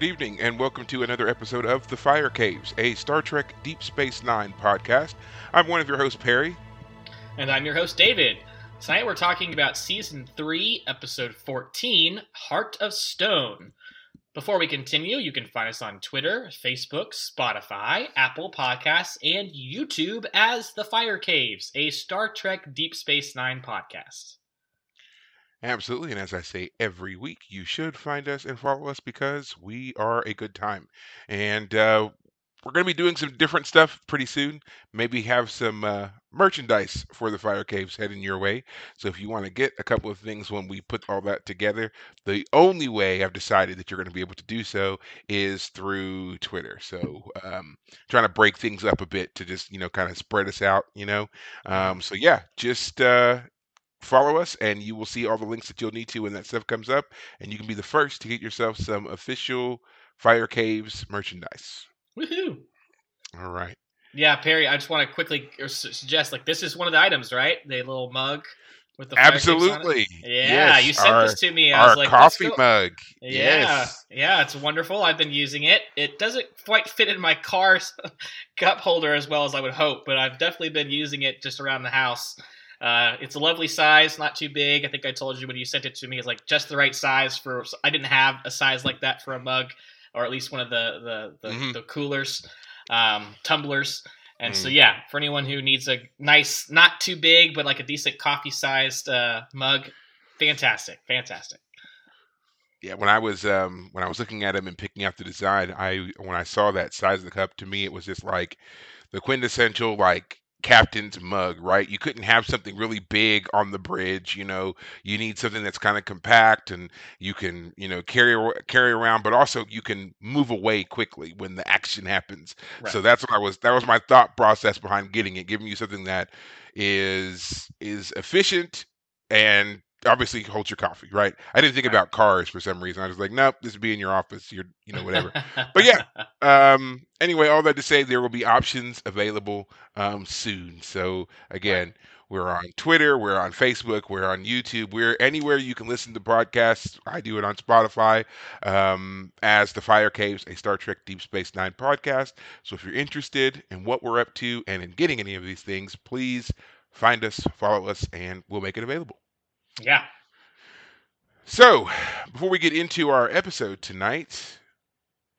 Good evening, and welcome to another episode of The Fire Caves, a Star Trek Deep Space Nine podcast. I'm one of your hosts, Perry. And I'm your host, David. Tonight we're talking about Season 3, Episode 14 Heart of Stone. Before we continue, you can find us on Twitter, Facebook, Spotify, Apple Podcasts, and YouTube as The Fire Caves, a Star Trek Deep Space Nine podcast. Absolutely, and as I say every week, you should find us and follow us because we are a good time. And uh, we're going to be doing some different stuff pretty soon. Maybe have some uh, merchandise for the Fire Caves heading your way. So if you want to get a couple of things when we put all that together, the only way I've decided that you're going to be able to do so is through Twitter. So um, trying to break things up a bit to just you know kind of spread us out. You know, um, so yeah, just uh, follow us and you will see all the links that you'll need to when that stuff comes up and you can be the first to get yourself some official fire caves merchandise Woohoo! all right Yeah, Perry, I just want to quickly uh, suggest like, this is one of the items, right? The little mug with the Fire Caves on it? absolutely Yeah, yes you sent our, this to me. I our was like, coffee mug Yeah, yes yeah, it's wonderful. I've been using it. It doesn't quite fit in my car's cup holder as well as I would hope, but I've definitely been using it just around the house. Uh, it's a lovely size, not too big. I think I told you when you sent it to me, it's like just the right size for. I didn't have a size like that for a mug, or at least one of the the the, Mhm. the coolers, um, tumblers. And so, Mm. yeah, for anyone who needs a nice, not too big, but like a decent coffee sized uh, mug, fantastic, fantastic. yeah when i was um when i was looking at them and picking out the design i when i saw that size of the cup to me it was just like the quintessential like captain's mug right? You couldn't have something really big on the bridge you know? You need something that's kind of compact and you can you know carry carry around but also you can move away quickly when the action happens. So that's what i was that was my thought process behind getting it giving you something that is is efficient and obviously holds your coffee right? I didn't think Right. about cars for some reason. I was like nope this would be in your office you're you know whatever. But yeah, um anyway all that to say there will be options available um soon. So right. again we're on twitter we're on facebook we're on youtube we're anywhere you can listen to podcasts. I do it on spotify um as the fire caves a star trek deep space nine podcast. So if you're interested in what we're up to and in getting any of these things please find us follow us and we'll make it available Yeah. so before we get into our episode tonight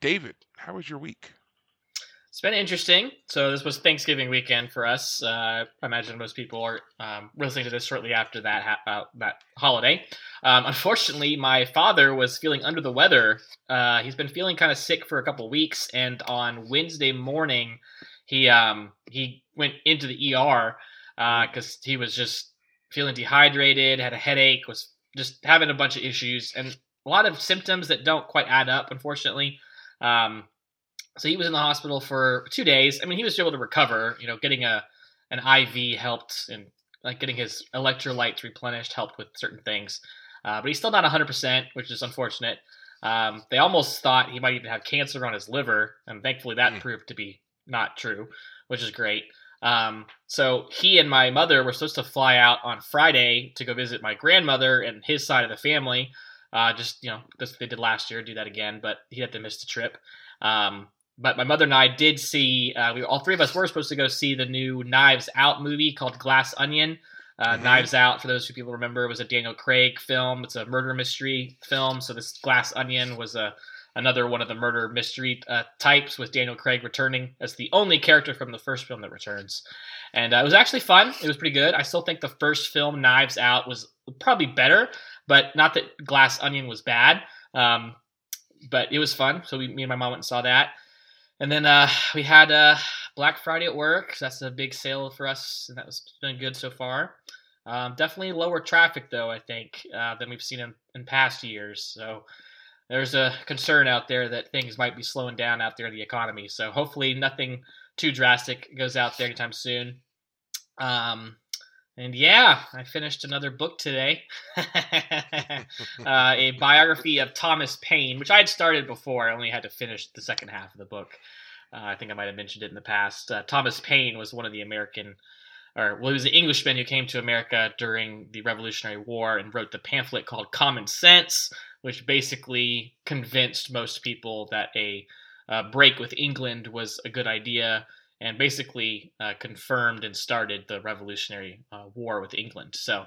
david how was your week It's been interesting. So this was Thanksgiving weekend for us. Uh, I imagine most people are um, listening to this shortly after that ha- uh, that holiday. Um, unfortunately, my father was feeling under the weather. Uh, he's been feeling kind of sick for a couple weeks, and on Wednesday morning, he um, he went into the ER because he was just feeling dehydrated, had a headache, was just having a bunch of issues, and a lot of symptoms that don't quite add up. Unfortunately. Um, so he was in the hospital for two days. I mean, he was able to recover. You know, getting a an IV helped, and like getting his electrolytes replenished helped with certain things. Uh, but he's still not 100, percent which is unfortunate. Um, they almost thought he might even have cancer on his liver, and thankfully that Mm. proved to be not true, which is great. Um, so he and my mother were supposed to fly out on Friday to go visit my grandmother and his side of the family. Uh, just you know, this they did last year, do that again, but he had to miss the trip. Um, but my mother and I did see. Uh, we all three of us were supposed to go see the new Knives Out movie called Glass Onion. Uh, Mhm. Knives Out, for those who people remember, was a Daniel Craig film. It's a murder mystery film. So this Glass Onion was a another one of the murder mystery uh, types with Daniel Craig returning as the only character from the first film that returns. And uh, it was actually fun. It was pretty good. I still think the first film, Knives Out, was probably better, but not that Glass Onion was bad. Um, but it was fun. So we, me and my mom went and saw that. And then uh, we had uh, Black Friday at work. So that's a big sale for us, and that was been good so far. Um, definitely lower traffic though, I think, uh, than we've seen in, in past years. So there's a concern out there that things might be slowing down out there in the economy. So hopefully nothing too drastic goes out there anytime soon. Um, and yeah, I finished another book today, uh, a biography of Thomas Paine, which I had started before. I only had to finish the second half of the book. Uh, I think I might have mentioned it in the past. Uh, Thomas Paine was one of the American, or well, he was an Englishman who came to America during the Revolutionary War and wrote the pamphlet called Common Sense, which basically convinced most people that a uh, break with England was a good idea and basically uh, confirmed and started the Revolutionary uh, War with England. So,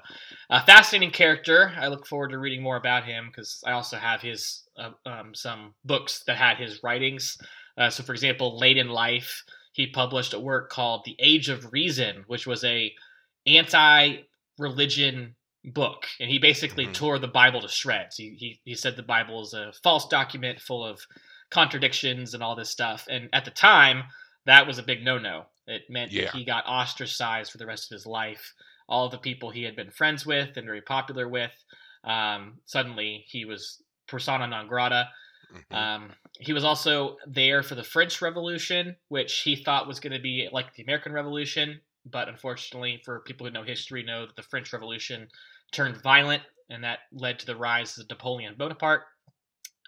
a fascinating character. I look forward to reading more about him because I also have his uh, um, some books that had his writings. Uh, so, for example, late in life, he published a work called "The Age of Reason," which was a anti-religion book, and he basically mm-hmm. tore the Bible to shreds. He, he he said the Bible is a false document full of contradictions and all this stuff. And at the time, that was a big no-no. It meant yeah. that he got ostracized for the rest of his life. All the people he had been friends with and very popular with, um, suddenly he was persona non grata. Mm-hmm. Um, he was also there for the French Revolution, which he thought was going to be like the American Revolution, but unfortunately, for people who know history, know that the French Revolution turned violent, and that led to the rise of Napoleon Bonaparte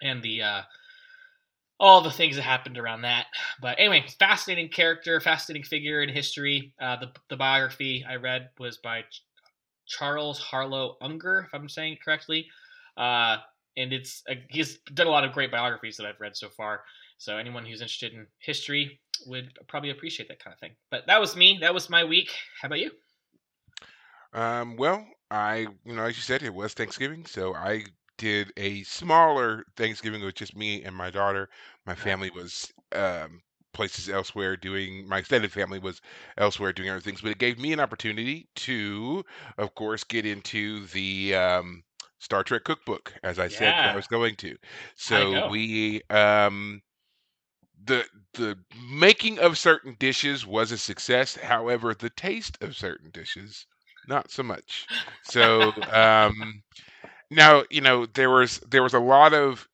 and the uh, all the things that happened around that. But anyway, fascinating character, fascinating figure in history. Uh, the the biography I read was by Ch- Charles Harlow Unger, if I'm saying it correctly. Uh, and it's uh, he's done a lot of great biographies that I've read so far. So anyone who's interested in history would probably appreciate that kind of thing. But that was me. That was my week. How about you? Um, well, I, you know, as you said, it was Thanksgiving, so I did a smaller Thanksgiving with just me and my daughter. My family was um, places elsewhere doing, my extended family was elsewhere doing other things, but it gave me an opportunity to, of course, get into the um, Star Trek cookbook, as I said I was going to. So we, um, the the making of certain dishes was a success. However, the taste of certain dishes, not so much. So, um, now, you know, there was there was a lot of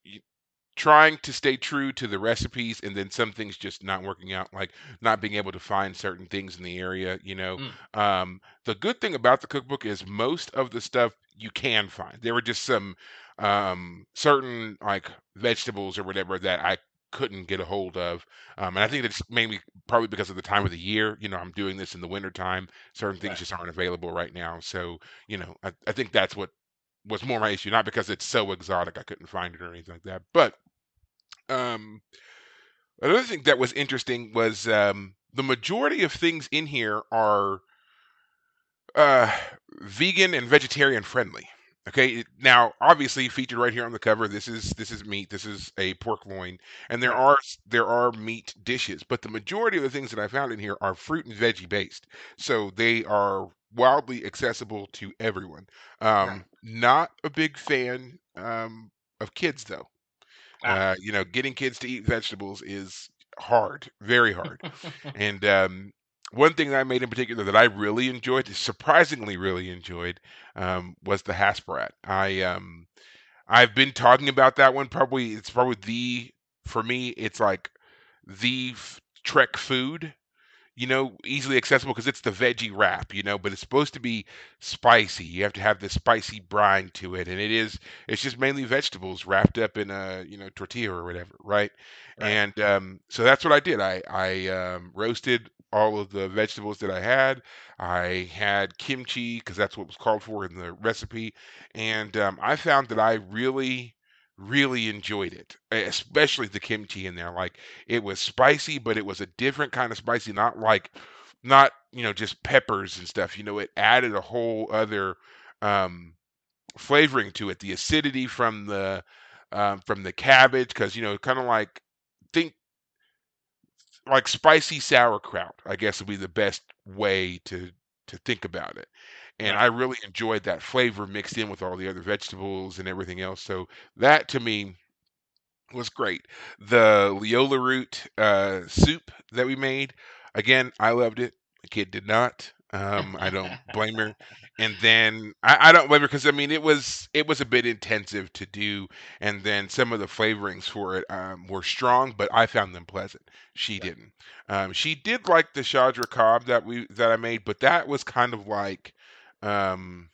trying to stay true to the recipes and then some things just not working out like not being able to find certain things in the area you know mm. um, the good thing about the cookbook is most of the stuff you can find there were just some um, certain like vegetables or whatever that i couldn't get a hold of um, and i think that's mainly probably because of the time of the year you know i'm doing this in the winter time certain things right. just aren't available right now so you know I, I think that's what was more my issue, not because it's so exotic I couldn't find it or anything like that. But um, another thing that was interesting was um, the majority of things in here are uh, vegan and vegetarian friendly. Okay, now obviously featured right here on the cover, this is this is meat. This is a pork loin, and there are there are meat dishes, but the majority of the things that I found in here are fruit and veggie based. So they are wildly accessible to everyone. Um, not a big fan um, of kids though. Ah. Uh, you know, getting kids to eat vegetables is hard, very hard. and um, one thing that I made in particular that I really enjoyed, surprisingly really enjoyed, um, was the Hasperat. I um, I've been talking about that one. Probably it's probably the for me. It's like the f- Trek food you know, easily accessible because it's the veggie wrap, you know, but it's supposed to be spicy. You have to have this spicy brine to it, and it is. It's just mainly vegetables wrapped up in a you know tortilla or whatever, right? right. And um, so that's what I did. I I um, roasted all of the vegetables that I had. I had kimchi because that's what was called for in the recipe, and um, I found that I really really enjoyed it, especially the kimchi in there. Like it was spicy, but it was a different kind of spicy, not like not, you know, just peppers and stuff. You know, it added a whole other um flavoring to it. The acidity from the um from the cabbage cuz you know, kind of like think like spicy sauerkraut, I guess would be the best way to to think about it and I really enjoyed that flavor mixed in with all the other vegetables and everything else. So that to me was great. The Leola root uh, soup that we made, again, I loved it. The kid did not. Um, I don't blame her. And then I, I don't blame her because I mean it was it was a bit intensive to do, and then some of the flavorings for it um, were strong, but I found them pleasant. She didn't. Um, she did like the Shadra Cobb that we that I made, but that was kind of like um,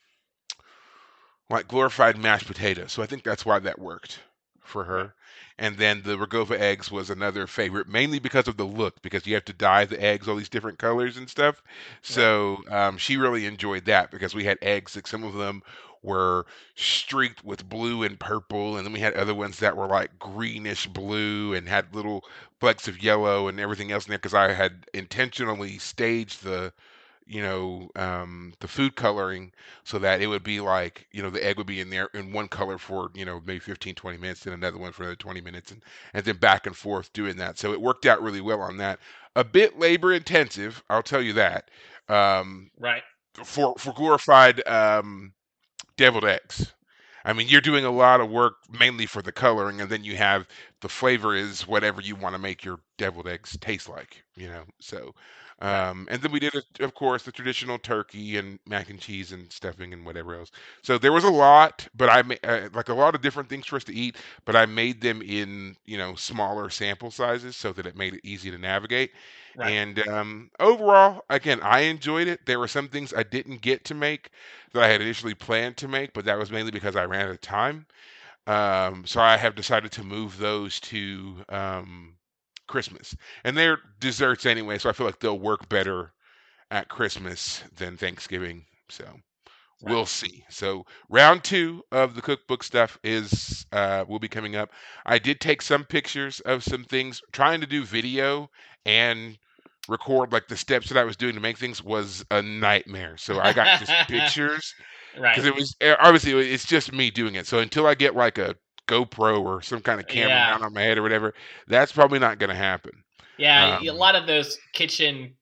like glorified mashed potatoes. So I think that's why that worked for her. And then the Rogova eggs was another favorite, mainly because of the look, because you have to dye the eggs all these different colors and stuff. So um, she really enjoyed that because we had eggs, like some of them were streaked with blue and purple, and then we had other ones that were like greenish blue and had little flecks of yellow and everything else in there because I had intentionally staged the you know, um, the food coloring so that it would be like, you know, the egg would be in there in one color for, you know, maybe 15, 20 minutes, then another one for another 20 minutes, and, and then back and forth doing that. So it worked out really well on that. A bit labor intensive, I'll tell you that. Um, right. For for glorified um, deviled eggs. I mean, you're doing a lot of work mainly for the coloring, and then you have the flavor is whatever you want to make your deviled eggs taste like, you know. So um, and then we did, of course, the traditional turkey and mac and cheese and stuffing and whatever else. So there was a lot, but I made uh, like a lot of different things for us to eat. But I made them in you know smaller sample sizes so that it made it easy to navigate. Right. And um, overall, again, I enjoyed it. There were some things I didn't get to make that I had initially planned to make, but that was mainly because I ran out of time. Um, so I have decided to move those to um, Christmas. And they're desserts anyway, so I feel like they'll work better at Christmas than Thanksgiving. So Right. we'll see. So round two of the cookbook stuff is uh, will be coming up. I did take some pictures of some things. Trying to do video and record like the steps that I was doing to make things was a nightmare. So I got just pictures Right. because it was eh, obviously it's just me doing it. So until I get like a GoPro or some kind of camera Yeah. down on my head or whatever, that's probably not going to happen. Yeah, a Um, lot of those kitchen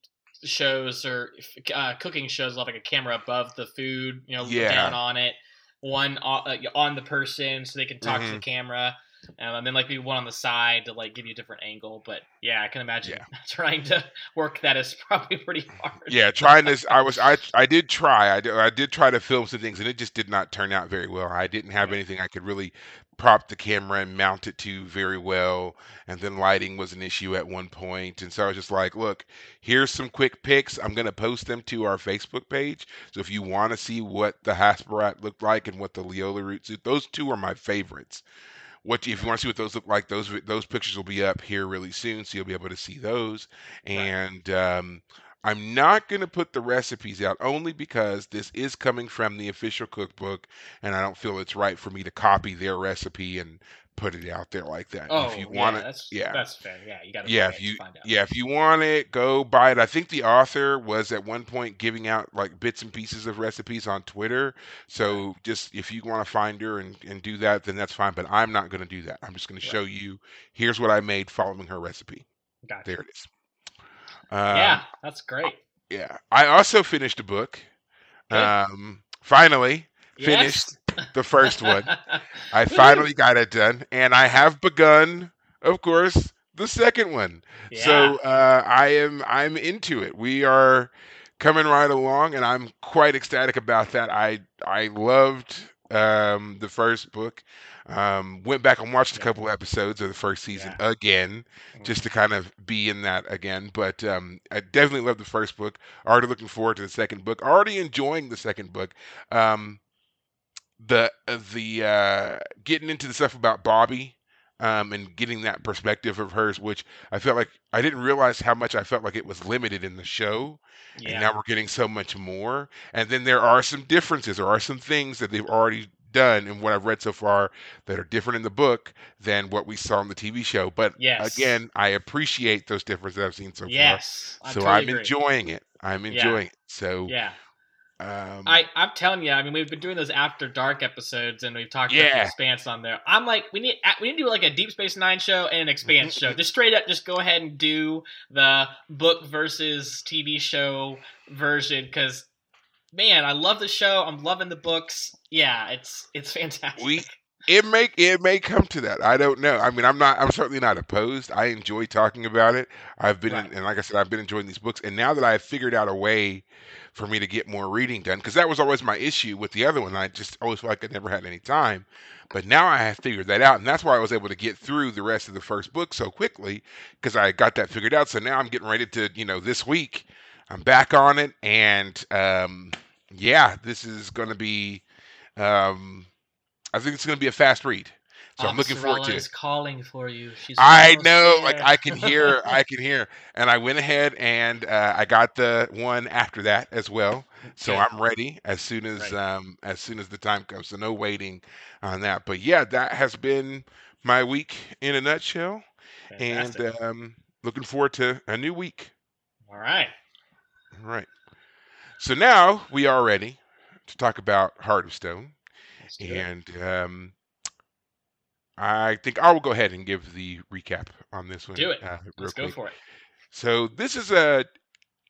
shows or uh, cooking shows have like a camera above the food, you know, Yeah. down on it, one on, uh, on the person so they can talk to the Mhm. camera, um, and then like maybe one on the side to like give you a different angle. But yeah, I can imagine Yeah. trying to work that is probably pretty hard. Yeah, trying this, I was, I, I did try, I did, I did try to film some things, and it just did not turn out very well. I didn't have anything I could really prop the camera and mount it to very well, and then lighting was an issue at one point, and so I was just like, look, here's some quick pics. I'm gonna post them to our Facebook page. So if you want to see what the Hasperat looked like and what the Leola root suit, those two are my favorites. What if you want to see what those look like? Those those pictures will be up here really soon, so you'll be able to see those. And um, I'm not going to put the recipes out only because this is coming from the official cookbook, and I don't feel it's right for me to copy their recipe and put it out there like that. Oh, if you yeah, want it, that's yeah. that's fair. Yeah, you got to Yeah, if you find out. yeah, if you want it, go buy it. I think the author was at one point giving out like bits and pieces of recipes on Twitter. So just if you want to find her and, and do that, then that's fine. But I'm not going to do that. I'm just going to Right. show you. Here's what I made following her recipe. Gotcha. There it is. Um, yeah, that's great. yeah. I also finished a book. Good. Um, finally finished the first one. I finally got it done, and I have begun, of course, the second one. Yeah. So uh, I am I'm into it. We are coming right along, and I'm quite ecstatic about that. I I loved um, the first book. Um, went back and watched a couple episodes of the first season again, just to kind of be in that again. But um, I definitely love the first book. Already looking forward to the second book. Already enjoying the second book. Um, the the uh, getting into the stuff about Bobby um, and getting that perspective of hers, which I felt like I didn't realize how much I felt like it was limited in the show, and now we're getting so much more. And then there are some differences. There are some things that they've already done in what I've read so far that are different in the book than what we saw in the TV show. But Yes. again, I appreciate those differences I've seen so yes. I far. So totally I'm agree. enjoying it. I'm Yeah. enjoying it. So Yeah. Um, I, I'm telling you, I mean, we've been doing those after dark episodes, and we've talked about the Expanse on there. I'm like, we need we need to do like a Deep Space Nine show and an Expanse show. Just straight up, just go ahead and do the book versus TV show version because, man, I love the show. I'm loving the books. Yeah, it's it's fantastic. We- it may it may come to that. I don't know. I mean, I'm not. I'm certainly not opposed. I enjoy talking about it. I've been, Right. in, and like I said, I've been enjoying these books. And now that I've figured out a way for me to get more reading done, because that was always my issue with the other one. I just always felt like I never had any time. But now I have figured that out, and that's why I was able to get through the rest of the first book so quickly because I got that figured out. So now I'm getting ready to, you know, this week I'm back on it, and um, yeah, this is going to be. Um, I think it's going to be a fast read. So I'm looking forward to is it. calling for you. She's I know, like. I can hear, I can hear, and I went ahead and uh, I got the one after that as well. So. I'm ready as soon as Right. um, as soon as the time comes. So no waiting on that. But yeah, that has been my week in a nutshell, Fantastic. and um, looking forward to a new week. All right. All right. So now we are ready to talk about Heart of Stone. Let's do it. And um, I think I will go ahead and give the recap on this one. Do it. Uh, Let's go for it. So this is a,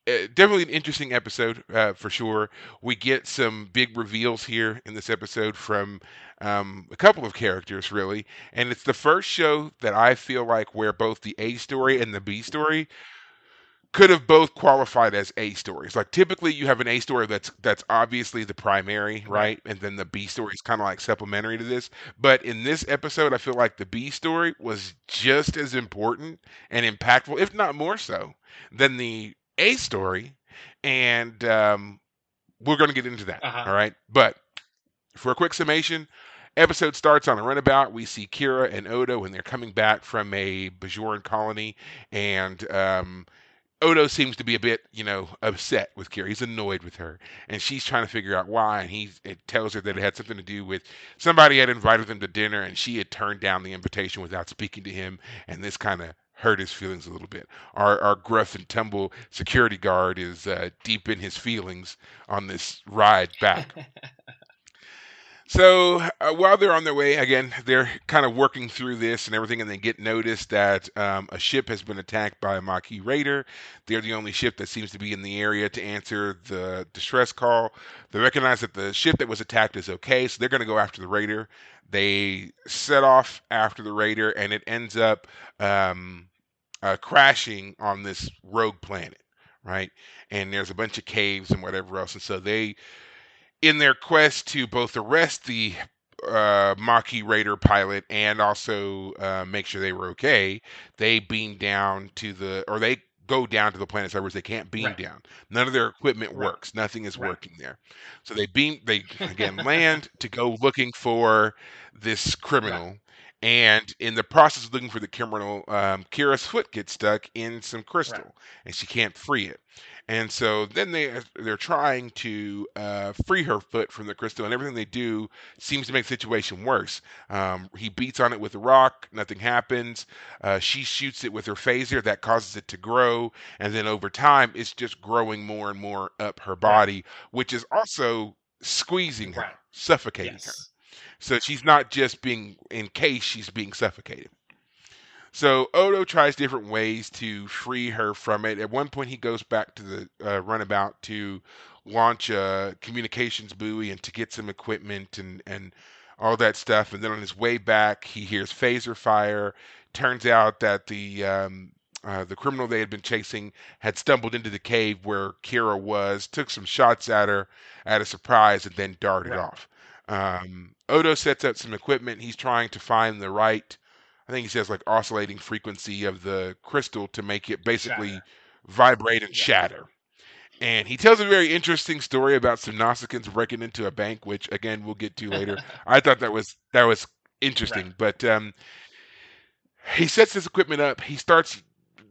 a definitely an interesting episode uh, for sure. We get some big reveals here in this episode from um, a couple of characters, really, and it's the first show that I feel like where both the A story and the B story could have both qualified as A stories. Like typically you have an A story that's that's obviously the primary, right? And then the B story is kind of like supplementary to this. But in this episode, I feel like the B story was just as important and impactful, if not more so, than the A story. And um, we're going to get into that. Uh-huh. all right. But for a quick summation, episode starts on a runabout. We see Kira and Odo when they're coming back from a Bajoran colony, and um, Odo seems to be a bit, you know, upset with Kira. He's annoyed with her, and she's trying to figure out why. And he it tells her that it had something to do with somebody had invited them to dinner, and she had turned down the invitation without speaking to him, and this kind of hurt his feelings a little bit. Our our gruff and tumble security guard is uh, deep in his feelings on this ride back. So uh, while they're on their way, again, they're kind of working through this and everything, and they get notice that um, a ship has been attacked by a Maquis raider. They're the only ship that seems to be in the area to answer the distress call. They recognize that the ship that was attacked is okay, so they're going to go after the raider. They set off after the raider, and it ends up um, uh, crashing on this rogue planet, right? And there's a bunch of caves and whatever else, and so they in their quest to both arrest the uh, Maquis Raider pilot and also uh, make sure they were okay, they beam down to the, or they go down to the planet servers. They can't beam Right. down. None of their equipment Right. works. Nothing is Right. working there. So they beam, they again land to go looking for this criminal. And in the process of looking for the criminal, um, Kira's foot gets stuck in some crystal, and she can't free it. And so then they they're trying to uh, free her foot from the crystal, and everything they do seems to make the situation worse. Um, he beats on it with a rock, nothing happens. Uh, she shoots it with her phaser, that causes it to grow, and then over time, it's just growing more and more up her body, which is also squeezing her, Right. suffocating her. Yes. So she's not just being encased, she's being suffocated. So Odo tries different ways to free her from it. At one point, he goes back to the uh, runabout to launch a communications buoy and to get some equipment and, and all that stuff. And then on his way back, he hears phaser fire. Turns out that the um, uh, the criminal they had been chasing had stumbled into the cave where Kira was, took some shots at her at a surprise, and then darted Right. off. Um, Odo sets up some equipment. He's trying to find the right, I think he says like oscillating frequency of the crystal to make it basically Shatter. vibrate and Yeah. shatter. And he tells a very interesting story about some Nausicaans breaking into a bank, which again we'll get to later. I thought that was that was interesting, but um, he sets his equipment up. He starts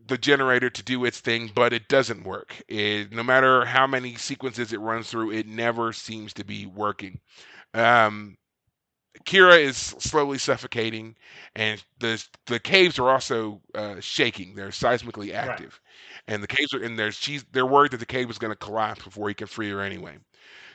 the generator to do its thing, but it doesn't work. It, no matter how many sequences it runs through, it never seems to be working. Um, Kira is slowly suffocating, and the the caves are also uh, shaking. They're seismically active, and the caves are in there. She's they're worried that the cave is going to collapse before he can free her anyway.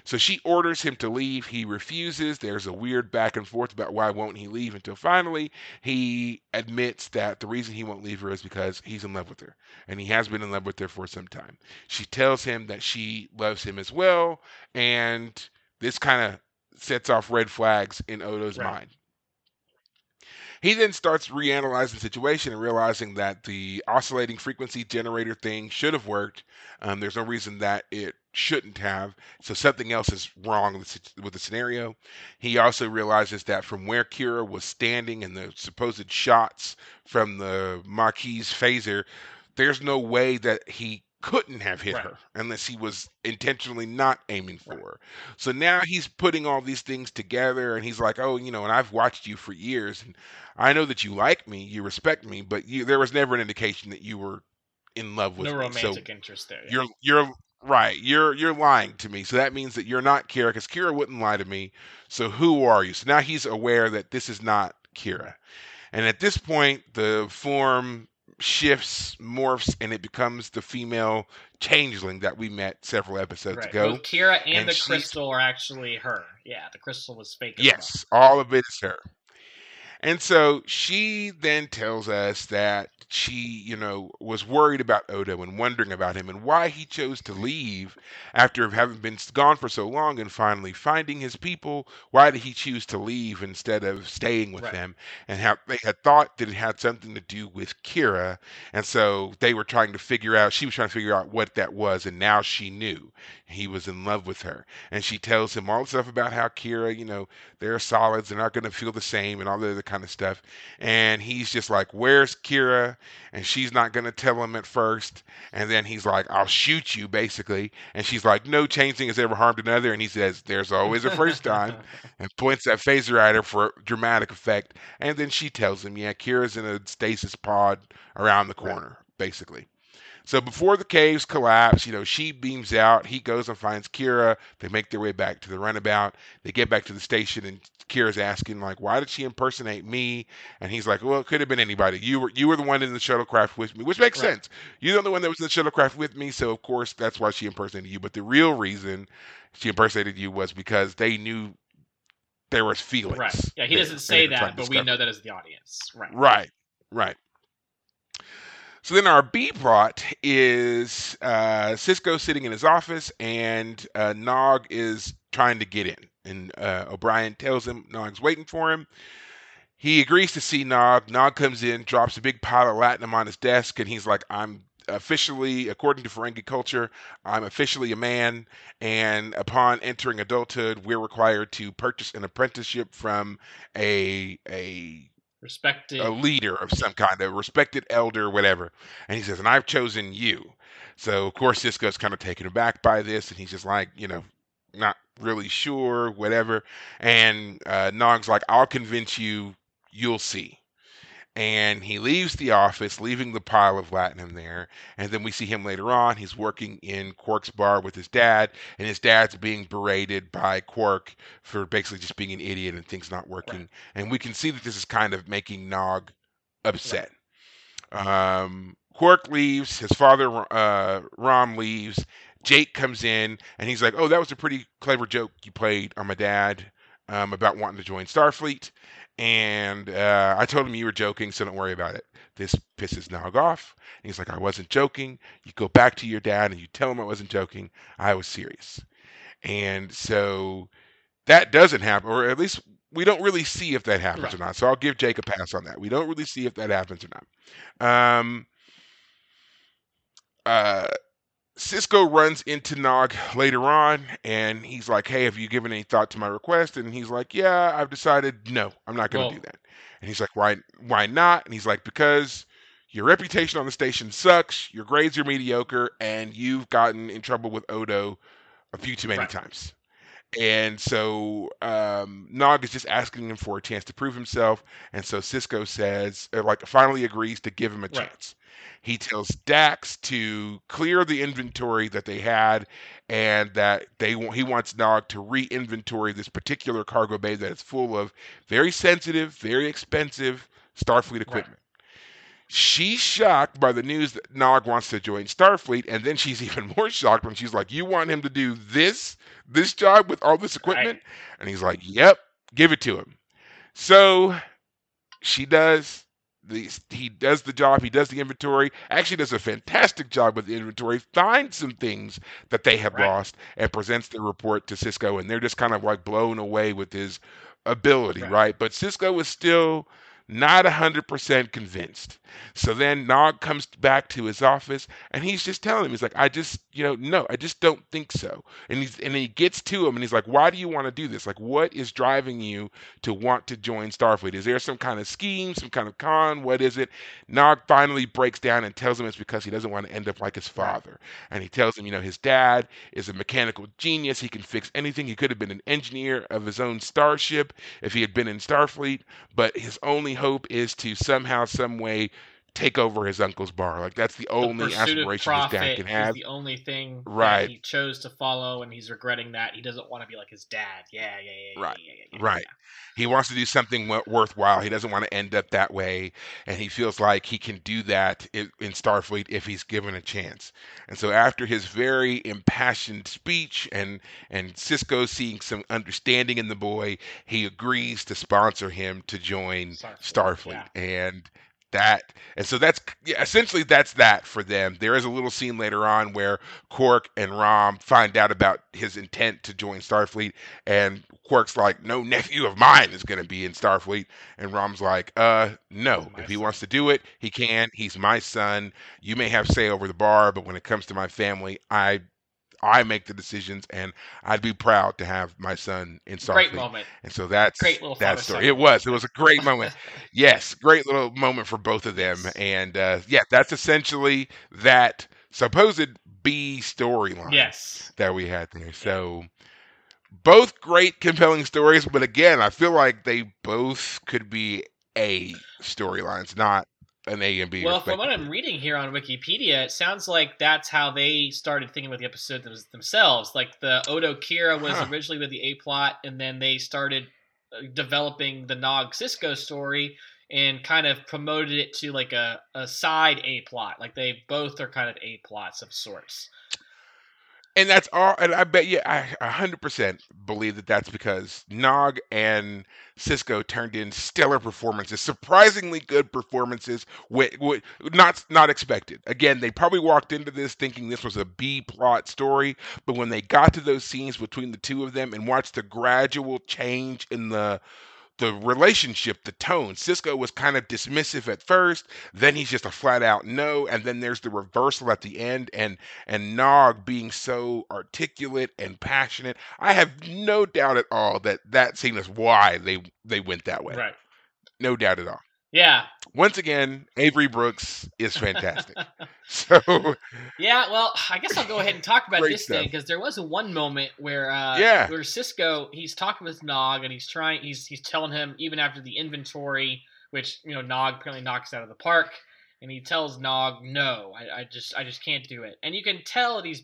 So she orders him to leave. He refuses. There's a weird back and forth about why won't he leave until finally he admits that the reason he won't leave her is because he's in love with her and he has been in love with her for some time. She tells him that she loves him as well and this kind of sets off red flags in Odo's Right. mind. He then starts reanalyzing the situation and realizing that the oscillating frequency generator thing should have worked. Um, there's no reason that it shouldn't have. So something else is wrong with, with the scenario. He also realizes that from where Kira was standing and the supposed shots from the Maquis phaser, there's no way that he couldn't have hit Right. her unless he was intentionally not aiming for Right. her. So now he's putting all these things together and he's like, "Oh, you know, and I've watched you for years and I know that you like me, you respect me, but you there was never an indication that you were in love with No me. So romantic interest there. Yeah. you're you're right. You're you're lying to me. So that means that you're not Kira because Kira wouldn't lie to me. So who are you? So now he's aware that this is not Kira. And at this point, the form shifts, morphs, and it becomes the female changeling that we met several episodes Right. ago. Both Kira and, and the crystal are actually her. Yeah, the crystal was fake. Yes, all of it is her. And so she then tells us that she, you know, was worried about Odo and wondering about him and why he chose to leave after having been gone for so long and finally finding his people. Why did he choose to leave instead of staying with Right. them? And how they had thought that it had something to do with Kira. And so they were trying to figure out, she was trying to figure out what that was. And now she knew he was in love with her. And she tells him all the stuff about how Kira, you know, they're solids, they're not going to feel the same, and all the other kind of stuff. And he's just like, Where's Kira? And she's not going to tell him at first. And then he's like, I'll shoot you, basically. And she's like, No changeling has ever harmed another. And he says, There's always a first time. and points that phaser at her for dramatic effect. And then she tells him, Yeah, Kira's in a stasis pod around the Right. corner, basically. So before the caves collapse, you know, she beams out. He goes and finds Kira. They make their way back to the runabout. They get back to the station, and Kira's asking, like, "Why did she impersonate me?" And he's like, "Well, it could have been anybody. You were you were the one in the shuttlecraft with me, which makes Right. sense. You're the only one that was in the shuttlecraft with me, so of course that's why she impersonated you. But the real reason she impersonated you was because they knew there was feelings. right. Yeah, he doesn't say they were trying that, but we know that as the audience. Right. Right, right. So then our B plot is uh, Sisko sitting in his office and uh, Nog is trying to get in. And uh, O'Brien tells him Nog's waiting for him. He agrees to see Nog. Nog comes in, drops a big pile of latinum on his desk, and he's like, I'm officially, according to Ferengi culture, I'm officially a man. And upon entering adulthood, we're required to purchase an apprenticeship from a a Respected. a leader of some kind, a respected elder, whatever. And he says, and I've chosen you. So of course Sisko's kind of taken aback by this, and he's just like, you know, not really sure, whatever. And uh, Nog's like, I'll convince you. You'll see. And he leaves the office, leaving the pile of latinum there. And then we see him later on. He's working in Quark's bar with his dad, and his dad's being berated by Quark for basically just being an idiot and things not working. And we can see that this is kind of making Nog upset. Um, Quark leaves. His father, uh, Rom, leaves. Jake comes in, and he's like, "Oh, that was a pretty clever joke you played on my dad um, about wanting to join Starfleet." And uh, I told him you were joking, so don't worry about it. This pisses Nog off. And he's like, I wasn't joking. You go back to your dad and you tell him I wasn't joking. I was serious. And so that doesn't happen, or at least we don't really see if that happens Right. or not. So I'll give Jake a pass on that. We don't really see if that happens or not. Um, uh, Sisko runs into Nog later on, and he's like, "Hey, have you given any thought to my request?" And he's like, "Yeah, I've decided. No, I'm not going to Well- do that." And he's like, "Why? Why not?" And he's like, "Because your reputation on the station sucks. Your grades are mediocre, and you've gotten in trouble with Odo a few too many Right. times." And so um, Nog is just asking him for a chance to prove himself, and so Sisko says, uh, like, finally agrees to give him a Right. chance. He tells Dax to clear the inventory that they had, and that they wa- he wants Nog to re-inventory this particular cargo bay that is full of very sensitive, very expensive Starfleet equipment. She's shocked by the news that Nog wants to join Starfleet, and then she's even more shocked when she's like, "You want him to do this, this job with all this equipment?" And he's like, "Yep, give it to him." So she does. The, he does the job. He does the inventory. Actually, does a fantastic job with the inventory. Finds some things that they have Right. lost and presents the report to Sisko, and they're just kind of like blown away with his ability, Right. right? But Sisko is still not 100% convinced. So then Nog comes back to his office and he's just telling him, he's like, I just, you know, no, I just don't think so. And he's and he gets to him and he's like, Why do you want to do this? Like, what is driving you to want to join Starfleet? Is there some kind of scheme, some kind of con? What is it? Nog finally breaks down and tells him it's because he doesn't want to end up like his father. And he tells him, you know, his dad is a mechanical genius. He can fix anything. He could have been an engineer of his own starship if he had been in Starfleet, but his only hope is to somehow, some way take over his uncle's bar. Like that's the The only of aspiration his dad can have. the only thing that Right. he chose to follow, and he's regretting that. He doesn't want to be like his dad. Yeah, yeah, yeah, yeah, Right, yeah, yeah, yeah, right. He wants to do something worthwhile. He doesn't want to end up that way, and he feels like he can do that in Starfleet if he's given a chance. And so, after his very impassioned speech and and Sisko seeing some understanding in the boy, he agrees to sponsor him to join Starfleet, Starfleet, and that and so that's yeah, essentially that's that for them. There is a little scene later on where Quark and Rom find out about his intent to join Starfleet, and Quark's like, "No nephew of mine is going to be in Starfleet," and Rom's like, "Uh, no. If he son." wants to do it, he can. He's my son. You may have say over the bar, but when it comes to my family, I." I make the decisions, and I'd be proud to have my son in Starfleet. Great moment. And so that's Great little that story. It was. It was a great moment. Yes, great little moment for both of them. And uh, yeah, that's essentially that supposed B storyline yes. that we had there. So both great, compelling stories, but again, I feel like they both could be A storylines, not an A and B. Well, from what. I'm reading here on Wikipedia, it sounds like that's how they started thinking about the episode them- themselves. Like the Odo Kira was Huh. originally with the A plot, and then they started uh, developing the Nog Sisko story and kind of promoted it to like a, a side A plot. Like they both are kind of A plots of sorts. And that's all. And I bet you, I a hundred percent believe that that's because Nog and Sisko turned in stellar performances, surprisingly good performances. With, with not not expected. Again, they probably walked into this thinking this was a B plot story, but when they got to those scenes between the two of them and watched the gradual change in the the relationship, the tone. Sisko was kind of dismissive at first, then he's just a flat out no, and then there's the reversal at the end, and and Nog being so articulate and passionate. I have no doubt at all that that scene is why they they went that way. Right. No doubt at all. Yeah. Once again, Avery Brooks is fantastic. so Yeah, well, I guess I'll go ahead and talk about this thing because there was one moment where, uh, Yeah. where Sisko he's talking with Nog and he's trying, he's he's telling him even after the inventory, which you know Nog apparently knocks out of the park, and he tells Nog, "No, I, I just I just can't do it," and you can tell that he's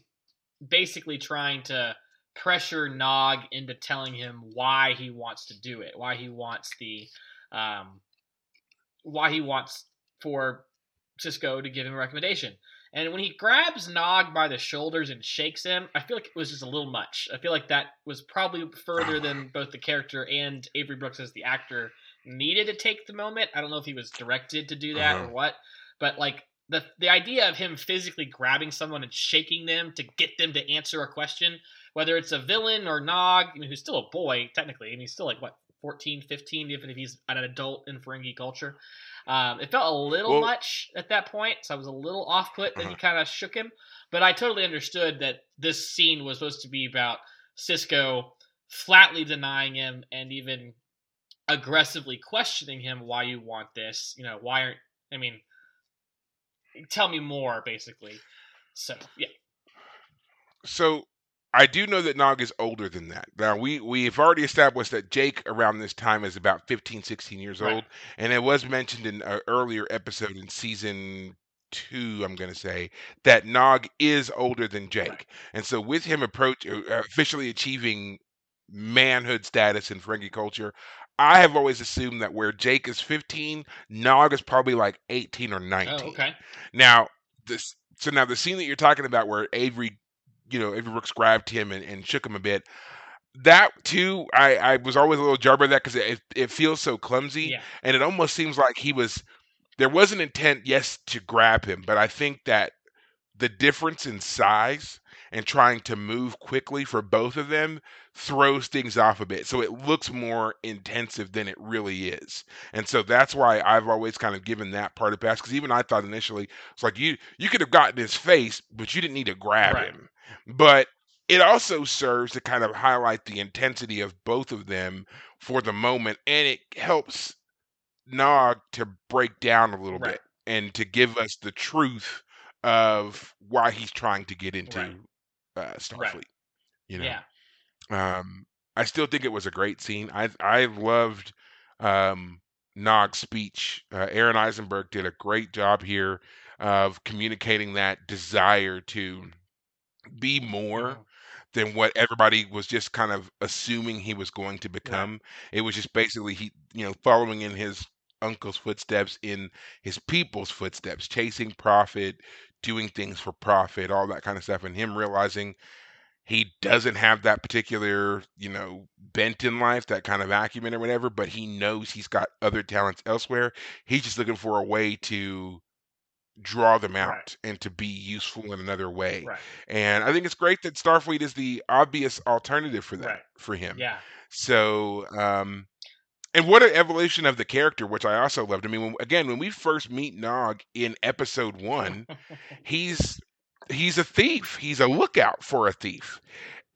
basically trying to pressure Nog into telling him why he wants to do it, why he wants the, um, why he wants for Sisko to give him a recommendation. And when he grabs Nog by the shoulders and shakes him, I feel like it was just a little much. I feel like that was probably further than both the character and Avery Brooks as the actor needed to take the moment. I don't know if he was directed to do that Uh-huh. or what, but like the the idea of him physically grabbing someone and shaking them to get them to answer a question, whether it's a villain or Nog, I mean, who's still a boy technically, I mean, he's still like what 14, 15, even if he's an adult in Ferengi culture. Um, it felt a little Well- much at that point, so I was a little off put that he Uh-huh. kind of shook him. But I totally understood that this scene was supposed to be about Sisko flatly denying him and even aggressively questioning him why you want this. You know, why aren't I mean tell me more basically. So yeah. so I do know that Nog is older than that. Now we we've already established that Jake around this time is about 15, 16 years Right. old, and it was mentioned in an earlier episode in season two, I'm going to say that Nog is older than Jake, Right. and so with him approach uh, officially achieving manhood status in Ferengi culture. I have always assumed that where Jake is 15, Nog is probably like 18 or 19. Oh, okay. Now, this so now the scene that you're talking about where Avery, you know, Avery Brooks grabbed him and, and shook him a bit. That too, I, I was always a little jarred by that because it, it feels so clumsy, Yeah. and it almost seems like he was. There was an intent, yes, to grab him, but I think that the difference in size and trying to move quickly for both of them throws things off a bit. So it looks more intensive than it really is. And so that's why I've always kind of given that part a pass because even I thought initially it's like you you could have gotten his face, but you didn't need to grab Right. him. But it also serves to kind of highlight the intensity of both of them for the moment and it helps Nog to break down a little Right. bit and to give us the truth of why he's trying to get into Right. uh, Starfleet. You know, Yeah. um, I still think it was a great scene. I I loved um, Nog's speech. Uh, Aron Eisenberg did a great job here of communicating that desire to be more Mhm. than what everybody was just kind of assuming he was going to become. It was just basically he, you know, following in his uncle's footsteps, in his people's footsteps, chasing profit, doing things for profit, all that kind of stuff, and him realizing he doesn't have that particular, you know, bent in life, that kind of acumen or whatever, but he knows he's got other talents elsewhere. He's just looking for a way to draw them out Right. and to be useful in another way. Right. And I think it's great that Starfleet is the obvious alternative for that Right. for him. Yeah. So, um, and what an evolution of the character, which I also loved. I mean, when, again, when we first meet Nog in episode one, he's he's a thief. He's a lookout for a thief.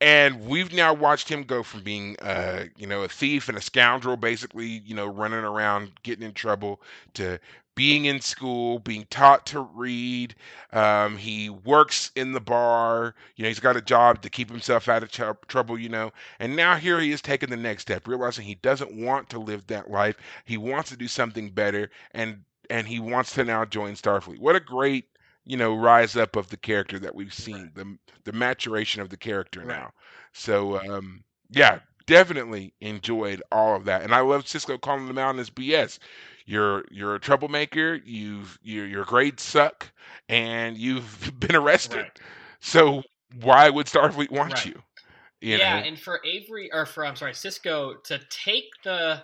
And we've now watched him go from being, uh, you know, a thief and a scoundrel, basically, you know, running around, getting in trouble, to being in school, being taught to read. Um, he works in the bar. You know, he's got a job to keep himself out of trou- trouble. You know, and now here he is taking the next step, realizing he doesn't want to live that life. He wants to do something better, and and he wants to now join Starfleet. What a great you know rise up of the character that we've seen the the maturation of the character Right. now so um yeah definitely enjoyed all of that and i love sisko calling them out as bs you're you're a troublemaker you've your your grades suck and you've been arrested Right. so why would starfleet want Right. you you yeah, know and for Avery or for I'm sorry, Sisko to take the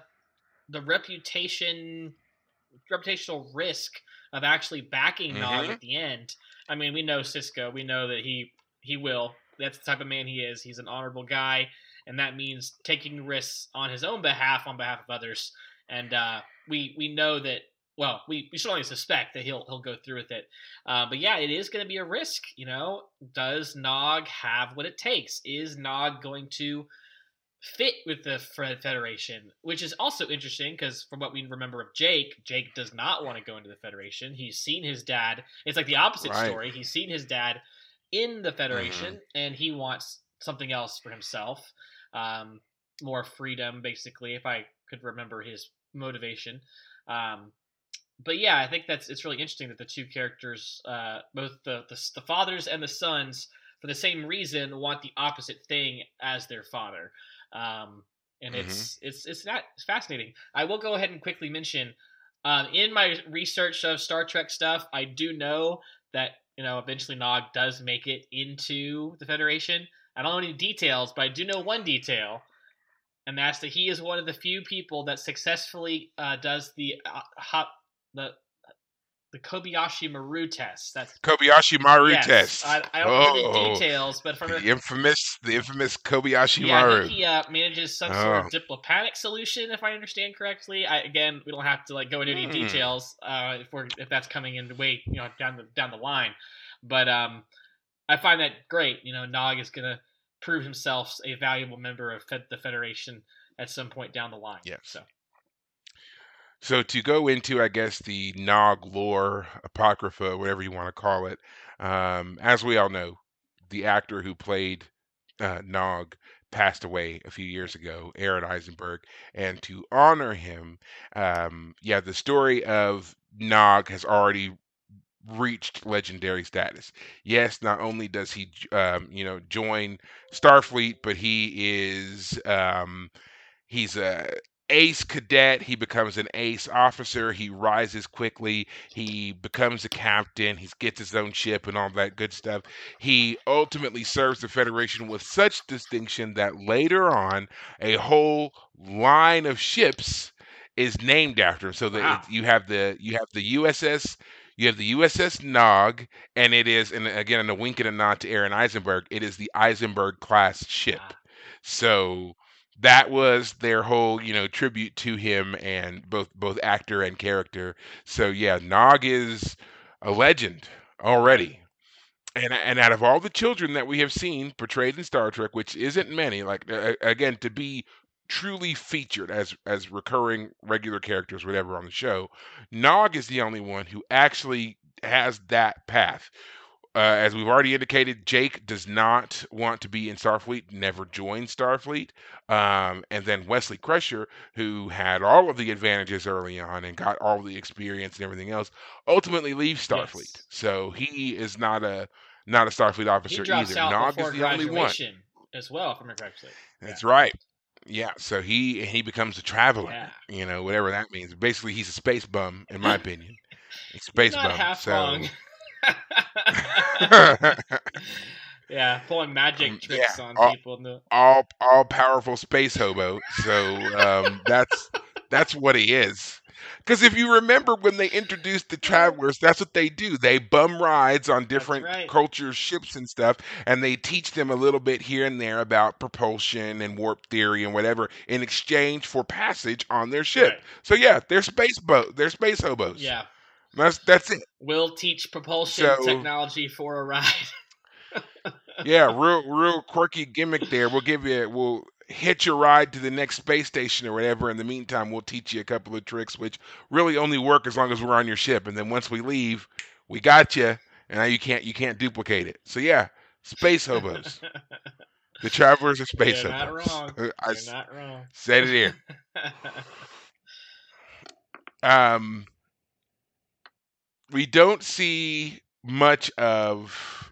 the reputation reputational risk of actually backing Nog Mhm. at the end. I mean, we know Sisko. We know that he he will. That's the type of man he is. He's an honorable guy, and that means taking risks on his own behalf, on behalf of others. And uh, we we know that. Well, we, we should only suspect that he'll he'll go through with it. Uh, but yeah, it is going to be a risk. You know, does Nog have what it takes? Is Nog going to fit with the Fed Federation? Which is also interesting because from what we remember of Jake, Jake does not want to go into the Federation. He's seen his dad. It's like the opposite Right. story. He's seen his dad in the Federation, and he wants something else for himself, um, more freedom, basically. If I could remember his motivation. Um, but yeah, I think that's it's really interesting that the two characters, uh, both the, the the fathers and the sons, for the same reason, want the opposite thing as their father. Um, and it's it's it's not it's fascinating. I will go ahead and quickly mention, um, in my research of Star Trek stuff, I do know that you know eventually Nog does make it into the Federation. I don't know any details, but I do know one detail, and that's that he is one of the few people that successfully uh, does the uh, hot the the Kobayashi Maru test. That's kobayashi maru yes, test I, I don't know Oh, the details, but from the infamous the infamous kobayashi yeah, I maru think he uh, manages some sort Oh. of diplomatic solution, if I understand correctly. I, again, we don't have to like go into any Hmm. details uh, if we're if that's coming in way you know down the down the line, but um, I find that great. You know, Nog is gonna prove himself a valuable member of the Federation at some point down the line. Yes. So So to go into, I guess, the Nog lore, apocrypha, whatever you want to call it, um, as we all know, the actor who played uh, Nog passed away a few years ago, Aron Eisenberg, and to honor him, um, yeah, the story of Nog has already reached legendary status. Yes, not only does he, um, you know, join Starfleet, but he is, um, he's a ace cadet. He becomes an ace officer. He rises quickly. He becomes a captain. He gets his own ship and all that good stuff. He ultimately serves the federation with such distinction that later on a whole line of ships is named after him. So that Wow. you have the you have the uss You have the USS Nog, and it is, and again, in a wink and a nod to Aron Eisenberg, it is the Eisenberg class ship. Ah, So that was their whole, you know, tribute to him and both both actor and character. So yeah, Nog is a legend already. And and out of all the children that we have seen portrayed in Star Trek, which isn't many, like uh, again to be truly featured as as recurring regular characters whatever on the show, Nog is the only one who actually has that path. Uh, as we've already indicated, Jake does not want to be in Starfleet, never joined Starfleet. Um, and then Wesley Crusher, who had all of the advantages early on and got all the experience and everything else, ultimately leaves Starfleet. Yes. So he is not a not a Starfleet officer either. Nog is the only one. as well, if I remember correctly. Yeah. That's right. Yeah. So he he becomes a traveler. Yeah. You know, whatever that means. Basically, he's a space bum, in my opinion. He's a space not bum. half So. wrong. yeah, pulling magic Um, tricks yeah, on all, people. No. all all powerful space hobo. So um, that's that's what he is. Because if you remember when they introduced the travelers, that's what they do. They bum rides on different right. cultures, ships, and stuff, and they teach them a little bit here and there about propulsion and warp theory and whatever in exchange for passage on their ship. Right. So yeah, they're space boat. They're space hobos. Yeah. That's that's it. We'll teach propulsion So technology for a ride. yeah, real real quirky gimmick there. We'll give you we'll hitch a ride to the next space station or whatever. In the meantime, we'll teach you a couple of tricks which really only work as long as we're on your ship. And then once we leave, we got you, and now you can't you can't duplicate it. So yeah, space hobos. The travelers are space You're not hobos. wrong. I You're not wrong. said it here. Um, we don't see much of.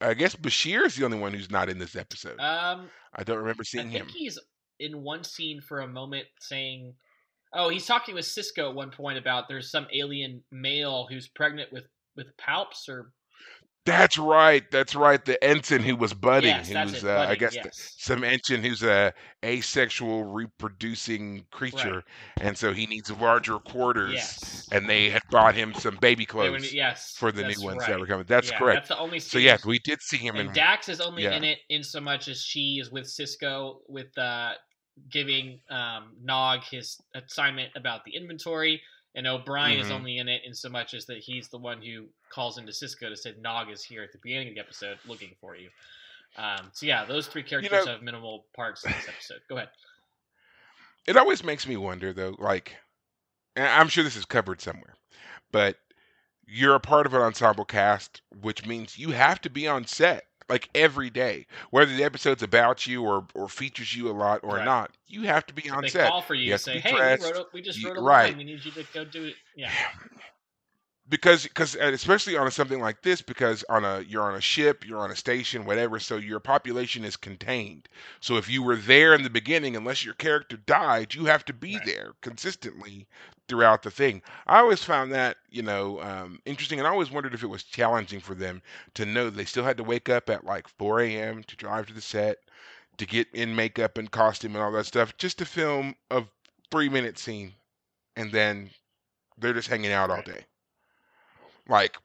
I guess Bashir is the only one who's not in this episode. um, I don't remember I seeing think him. he's in one scene for a moment saying, "Oh, he's talking with Sisko at one point about there's some alien male who's pregnant with with palps or That's right. That's right. The ensign who was budding, yes, that's it, uh, I budding. guess the, Yes, some ensign who's a asexual reproducing creature, right. and so he needs larger quarters. Yes, And they had bought him some baby they were, clothes yes, for the that's new ones that right. were coming. That's Yeah, correct. that's the only So scene. yeah, we did see him And in. Dax is only Yeah. in it in so much as she is with Sisko with uh, giving um, Nog his assignment about the inventory, and O'Brien is Mhm. only in it in so much as that he's the one who calls into Sisko to say Nog is here at the beginning of the episode looking for you. Um, so yeah, those three characters know- have minimal parts in this episode. Go ahead. It always makes me wonder though, like, and I'm sure this is covered somewhere, but you're a part of an ensemble cast, which means you have to be on set like every day, whether the episode's about you or or features you a lot or Right. not. You have to be on they set call for you, You say, "Hey, we wrote a, we just wrote a right. line. We need you to go do it." Yeah, because because especially on a, something like this because on a you're on a ship you're on a station whatever so your population is contained so if you were there in the beginning unless your character died you have to be Right. there consistently throughout the thing. I always found that you know um, interesting and i always wondered if it was challenging for them to know they still had to wake up at like 4 a.m to drive to the set to get in makeup and costume and all that stuff just to film a three minute scene and then they're just hanging out all day. Like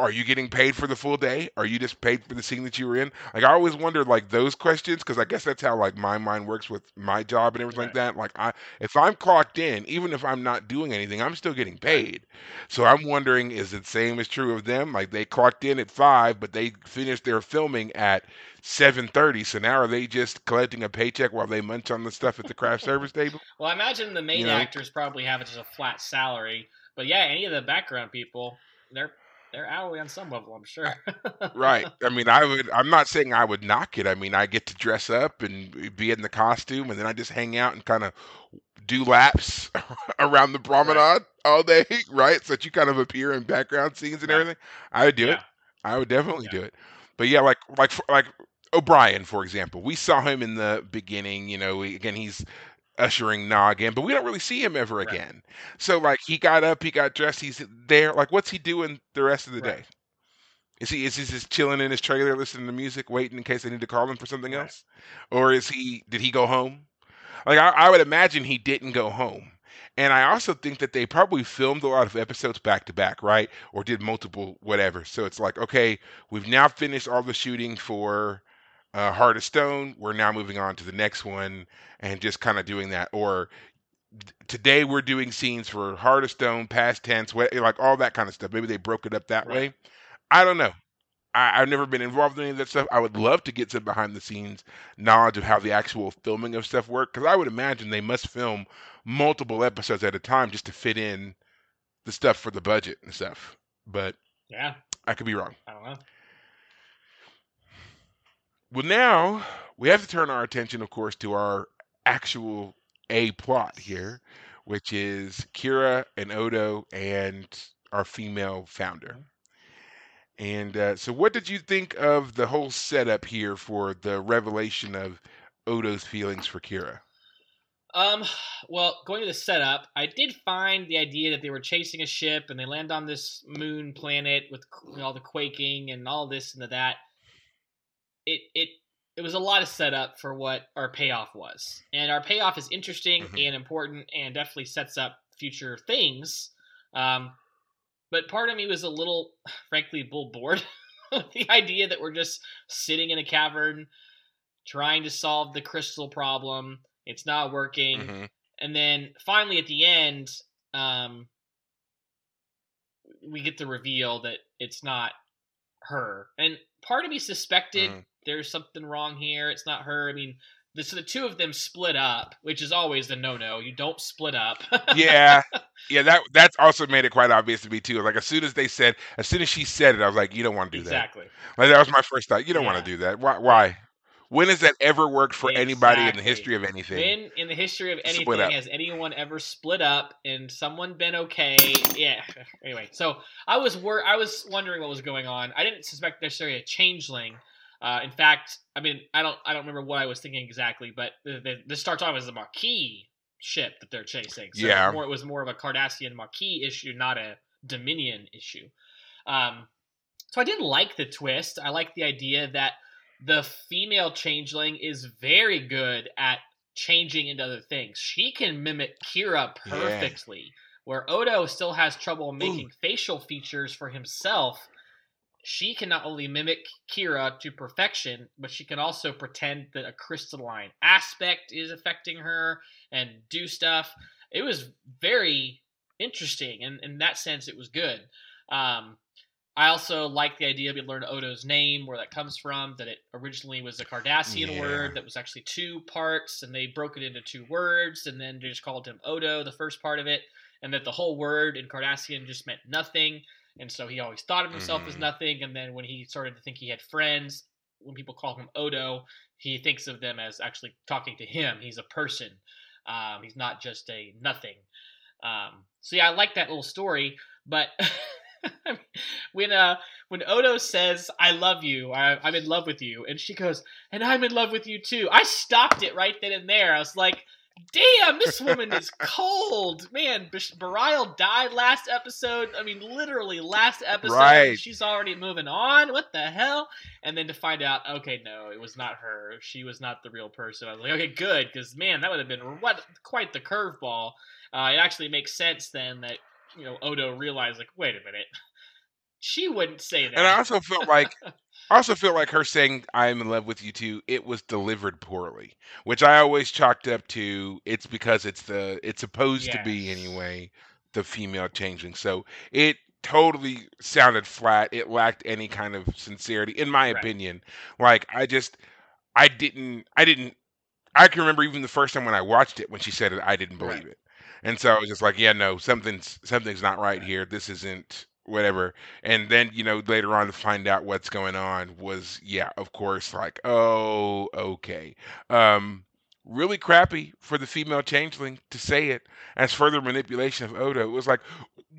are you getting paid for the full day? Are you just paid for the scene that you were in? Like i always wondered like those questions because i guess that's how like my mind works with my job and everything like that. Like i if i'm clocked in even if i'm not doing anything i'm still getting paid. So i'm wondering is it same as true of them? Like they clocked in at five but they finished their filming at 7.30 so now are they just collecting a paycheck while they munch on the stuff at the craft service table? Well, I imagine the main You know? actors probably have it as a flat salary, but yeah, any of the background people, they're they're hourly on some level, I'm sure. Right. I mean, I would. I'm not saying I would knock it. I mean, I get to dress up and be in the costume, and then I just hang out and kind of do laps around the promenade all day, right? So that you kind of appear in background scenes and Right. everything. I would do it. I would definitely Yeah. do it. But yeah, like like like O'Brien, for example, we saw him in the beginning. You know, again, he's ushering Nog in, but we don't really see him ever Right. again. So like, he got up, he got dressed, he's there. Like, what's he doing the rest of the Right. day? Is he is he just chilling in his trailer, listening to music, waiting in case they need to call him for something Right. else, or is he did he go home? Like I, I would imagine he didn't go home, And I also think that they probably filmed a lot of episodes back to back, right? Or did multiple whatever. So it's like, okay, we've now finished all the shooting for uh, Heart of Stone. We're now moving on to the next one and just kind of doing that. Or today we're doing scenes for Heart of Stone, past tense, like all that kind of stuff. Maybe they broke it up that right. way. I don't know. I, have never been involved in any of that stuff. I would love to get some behind the scenes knowledge of how the actual filming of stuff work because I would imagine they must film multiple episodes at a time just to fit in the stuff for the budget and stuff. But yeah, I could be wrong. I don't know. Well, now we have to turn our attention, of course, to our actual A plot here, which is Kira and Odo and our female founder. Mm-hmm. And uh, so, what did you think of the whole setup here for the revelation of Odo's feelings for Kira? Um, well, going to the setup, I did find the idea that they were chasing a ship and they land on this moon planet with all the quaking and all this and the that. It it it was a lot of setup for what our payoff was, and our payoff is interesting mm-hmm. and important and definitely sets up future things. Um, but part of me was a little, frankly, bull bored. With the idea that we're just sitting in a cavern trying to solve the crystal problem. It's not working. Mm-hmm. And then finally at the end, um, we get the reveal that it's not her. And part of me suspected mm. There's something wrong here. It's not her. I mean, the, so the two of them split up, which is always the no-no. You don't split up. yeah, yeah. That that's also made it quite obvious to me too. Like as soon as they said, as soon as she said it, I was like, you don't want to do exactly. that. Exactly. Like that was my first thought. You don't yeah. want to do that. Why? Why? When has that ever worked for exactly. anybody in the history of anything? When in the history of anything has anyone ever split up and someone been okay? Yeah. Anyway, so I was wor- I was wondering what was going on. I didn't suspect necessarily a changeling uh, in fact, I mean, I don't, I don't remember what I was thinking exactly, but the, the, this starts off as a Maquis ship that they're chasing. So yeah, it was, more, it was more of a Cardassian Maquis issue, not a Dominion issue. Um, so I did like the twist. I like the idea that the female changeling is very good at changing into other things. She can mimic Kira perfectly, yeah. where Odo still has trouble making Ooh. facial features for himself she can not only mimic Kira to perfection, but she can also pretend that a crystalline aspect is affecting her and do stuff. It was very interesting, and in that sense, it was good. Um, I also like the idea we learned Odo's name, where that comes from, that it originally was a Cardassian yeah. word that was actually two parts, and they broke it into two words, and then they just called him Odo, the first part of it, and that the whole word in Cardassian just meant nothing and so he always thought of himself mm-hmm. as nothing. And then when he started to think he had friends, when people call him Odo, he thinks of them as actually talking to him. He's a person. Um, he's not just a nothing. Um, so yeah, I like that little story. But when uh when Odo says "I love you," I, am in love with you, and she goes, "And I'm in love with you too," I stopped it right then and there. I was like damn, this woman is cold. Man, Bareil died last episode. I mean, literally last episode. Right. She's already moving on. What the hell? And then to find out, okay, no, it was not her. She was not the real person. I was like, okay, good, because man, that would have been what quite the curveball. Uh, it actually makes sense then that you know Odo realized, like, wait a minute, she wouldn't say that. And I also felt like I also feel like her saying "I'm in love with you too." It was delivered poorly, which I always chalked up to it's because it's the it's supposed to be anyway the female changeling. So it totally sounded flat. It lacked any kind of sincerity, in my Right. opinion. Like I just I didn't I didn't I can remember even the first time when I watched it when she said it, I didn't Right. believe it. And so I was just like, yeah, no, something's something's not right Right. here. This isn't whatever. And then, you know, later on to find out what's going on was, yeah, of course, like, oh, okay. Um, really crappy for the female changeling to say it as further manipulation of Odo. It was like,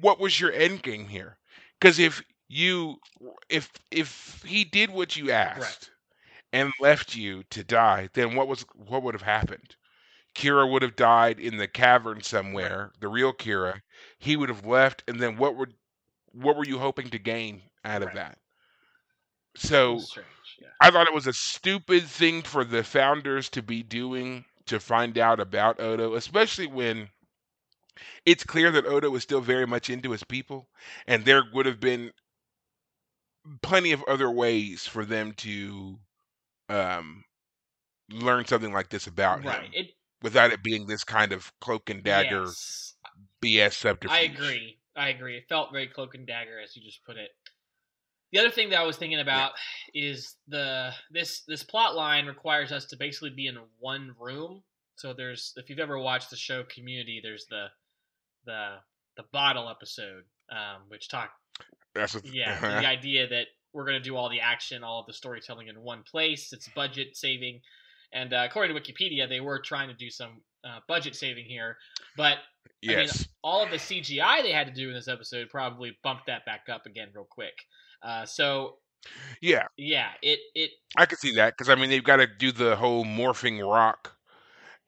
what was your end game here? Because if you, if if he did what you asked right. and left you to die, then what was what would have happened? Kira would have died in the cavern somewhere, the real Kira. He would have left, and then what would what were you hoping to gain out of that? So yeah. I thought it was a stupid thing for the founders to be doing to find out about Odo, especially when it's clear that Odo was still very much into his people, and there would have been plenty of other ways for them to um, learn something like this about right. him It without it being this kind of cloak and dagger yes. BS subterfuge. I agree. I agree. It felt very cloak and dagger, as you just put it. The other thing that I was thinking about is the this this plot line requires us to basically be in one room. So there's if you've ever watched the show Community, there's the the the bottle episode, um, which talk That's what, yeah the idea that we're going to do all the action, all of the storytelling in one place. It's budget saving, and uh, according to Wikipedia, they were trying to do some uh, budget saving here, but I mean, all of the CGI they had to do in this episode probably bumped that back up again real quick. Uh, so yeah, yeah, it it I could see that because I mean they've got to do the whole morphing rock,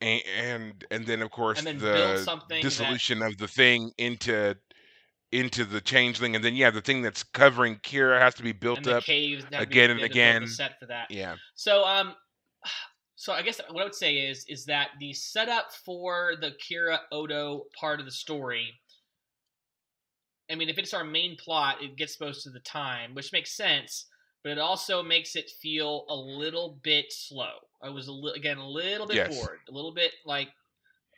and and, and then of course and then the something that dissolution of the thing into into the changeling, and then yeah, the thing that's covering Kira has to be built up. caves again and they had to build again. set for that. Yeah, So um, so I guess what I would say is is that the setup for the Kira Odo part of the story. I mean, if it's our main plot, it gets most of the time, which makes sense. But it also makes it feel a little bit slow. I was a li- again a little bit Yes. bored, a little bit like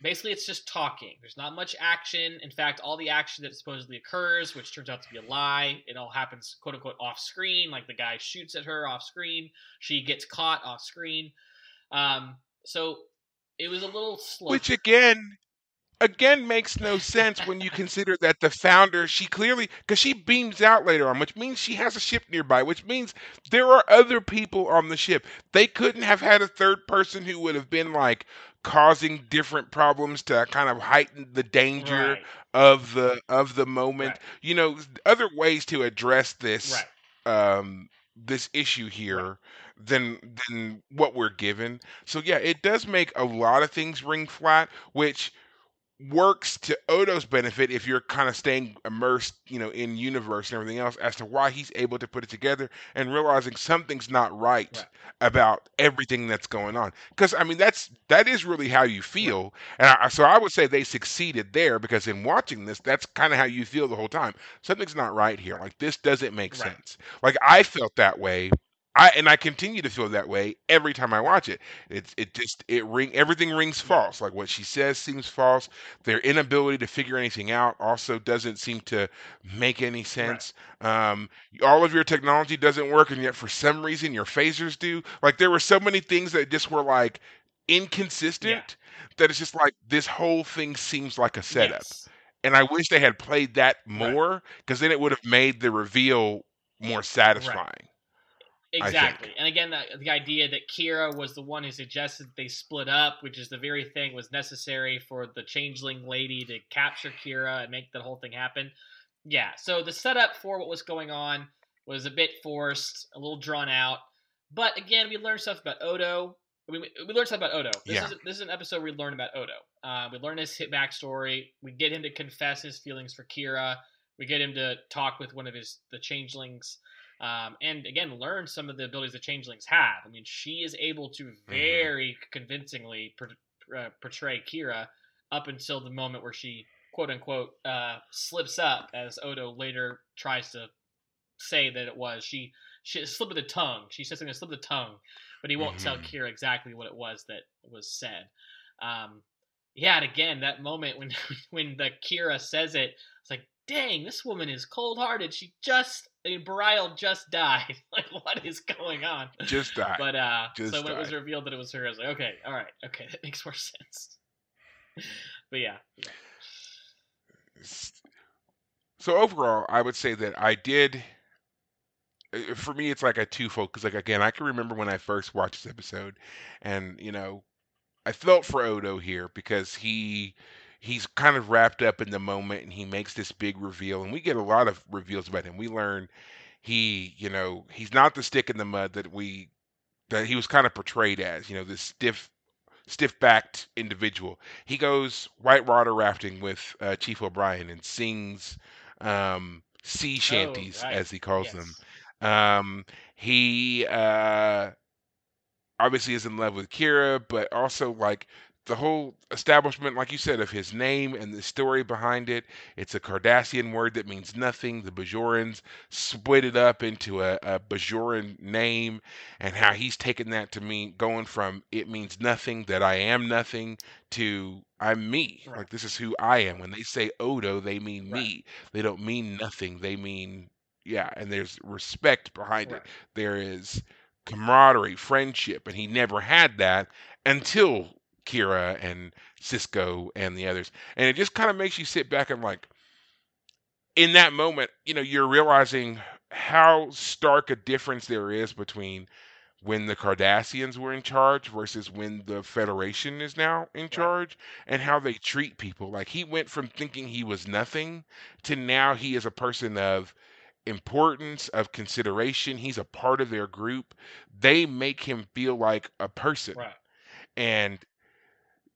basically it's just talking. There's not much action. In fact, all the action that supposedly occurs, which turns out to be a lie, it all happens quote unquote off screen. Like the guy shoots at her off screen, she gets caught off screen. Um, so it was a little slow. which again again makes no sense when you consider that the founder she clearly because she beams out later on which means she has a ship nearby which means there are other people on the ship. They couldn't have had a third person who would have been like causing different problems to kind of heighten the danger right, of the of the moment. Right, you know other ways to address this right. um this issue here than than what we're given. So yeah, it does make a lot of things ring flat, which works to Odo's benefit if you're kind of staying immersed, you know, in universe and everything else as to why he's able to put it together and realizing something's not right Right. about everything that's going on. Because I mean, that's that is really how you feel, and I, so I would say they succeeded there because in watching this, that's kind of how you feel the whole time. Something's not right here. Like this doesn't make Right. sense. Like I felt that way. I and I continue to feel that way every time I watch it. It's it just it ring everything rings false. Like what she says seems false. Their inability to figure anything out also doesn't seem to make any sense. Um, all of your technology doesn't work, and yet for some reason your phasers do. Like there were so many things that just were like Yeah. inconsistent that it's just like this whole thing seems like a setup. Yes. And I wish they had played that Right. more because then it would have made the reveal more Right. satisfying. Exactly. And again, the, the idea that Kira was the one who suggested they split up, which is the very thing was necessary for the changeling lady to capture Kira and make the whole thing happen. Yeah. So the setup for what was going on was a bit forced, a little drawn out. But again, we learned stuff about Odo. We, we learned stuff about Odo. This Yeah. is this is an episode we learn about Odo. Uh, we learn his hit backstory. We get him to confess his feelings for Kira. We get him to talk with one of his the changelings um, and again learn some of the abilities the changelings have. I mean, she is able to Mm-hmm. very convincingly per, uh, portray Kira up until the moment where she quote unquote uh, slips up, as Odo later tries to say that it was. She she slip of the tongue. She says something slip of the tongue, but he won't tell Mhm. Kira exactly what it was that was said. Um, yeah, and again, that moment when when the Kira says it, it's like, dang, this woman is cold hearted. She just I mean, Bareil just died. like, what is going on? Just that. But uh, Just so when it was revealed that it was her, I was like, okay, all right, okay, that makes more sense. but yeah, yeah. So overall, I would say that I did. uh, For me, it's like a twofold because, like, again, I can remember when I first watched this episode, and you know, I felt for Odo here because he he's kind of wrapped up in the moment, and he makes this big reveal, and we get a lot of reveals about him. We learn he, you know, he's not the stick in the mud that we that he was kind of portrayed as. You know, this stiff stiff-backed individual. He goes white water rafting with uh, Chief O'Brien and sings um, sea shanties, right. as he calls them. Um, he uh, obviously is in love with Kira, but also like the whole establishment, like you said, of his name and the story behind it. It's a Cardassian word that means nothing. The Bajorans split it up into a, a Bajoran name, and how he's taken that to mean going from it means nothing, that I am nothing, to I'm me. Right. Like this is who I am. When they say Odo, they mean Right. me. They don't mean nothing. They mean yeah, and there's respect behind Right. it. There is camaraderie, friendship, and he never had that until Kira and Sisko and the others. And it just kind of makes you sit back and like, in that moment, you know, you're realizing how stark a difference there is between when the Cardassians were in charge versus when the Federation is now in charge and how they treat people. Like he went from thinking he was nothing to now he is a person of importance, of consideration. He's a part of their group. They make him feel like a person. Right. And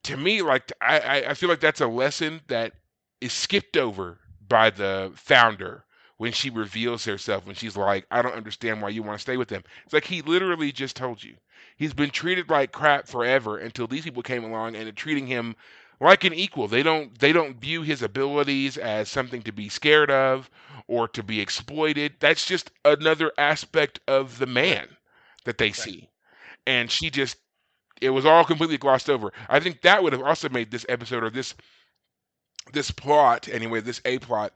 to me, like I, I- feel like that's a lesson that is skipped over by the founder when she reveals herself when she's like, I don't understand why you want to stay with them. It's like he literally just told you. He's been treated like crap forever until these people came along and are treating him like an equal. They don't they don't view his abilities as something to be scared of or to be exploited. That's just another aspect of the man that they see. And she just it was all completely glossed over. I think that would have also made this episode or this this plot anyway, this A plot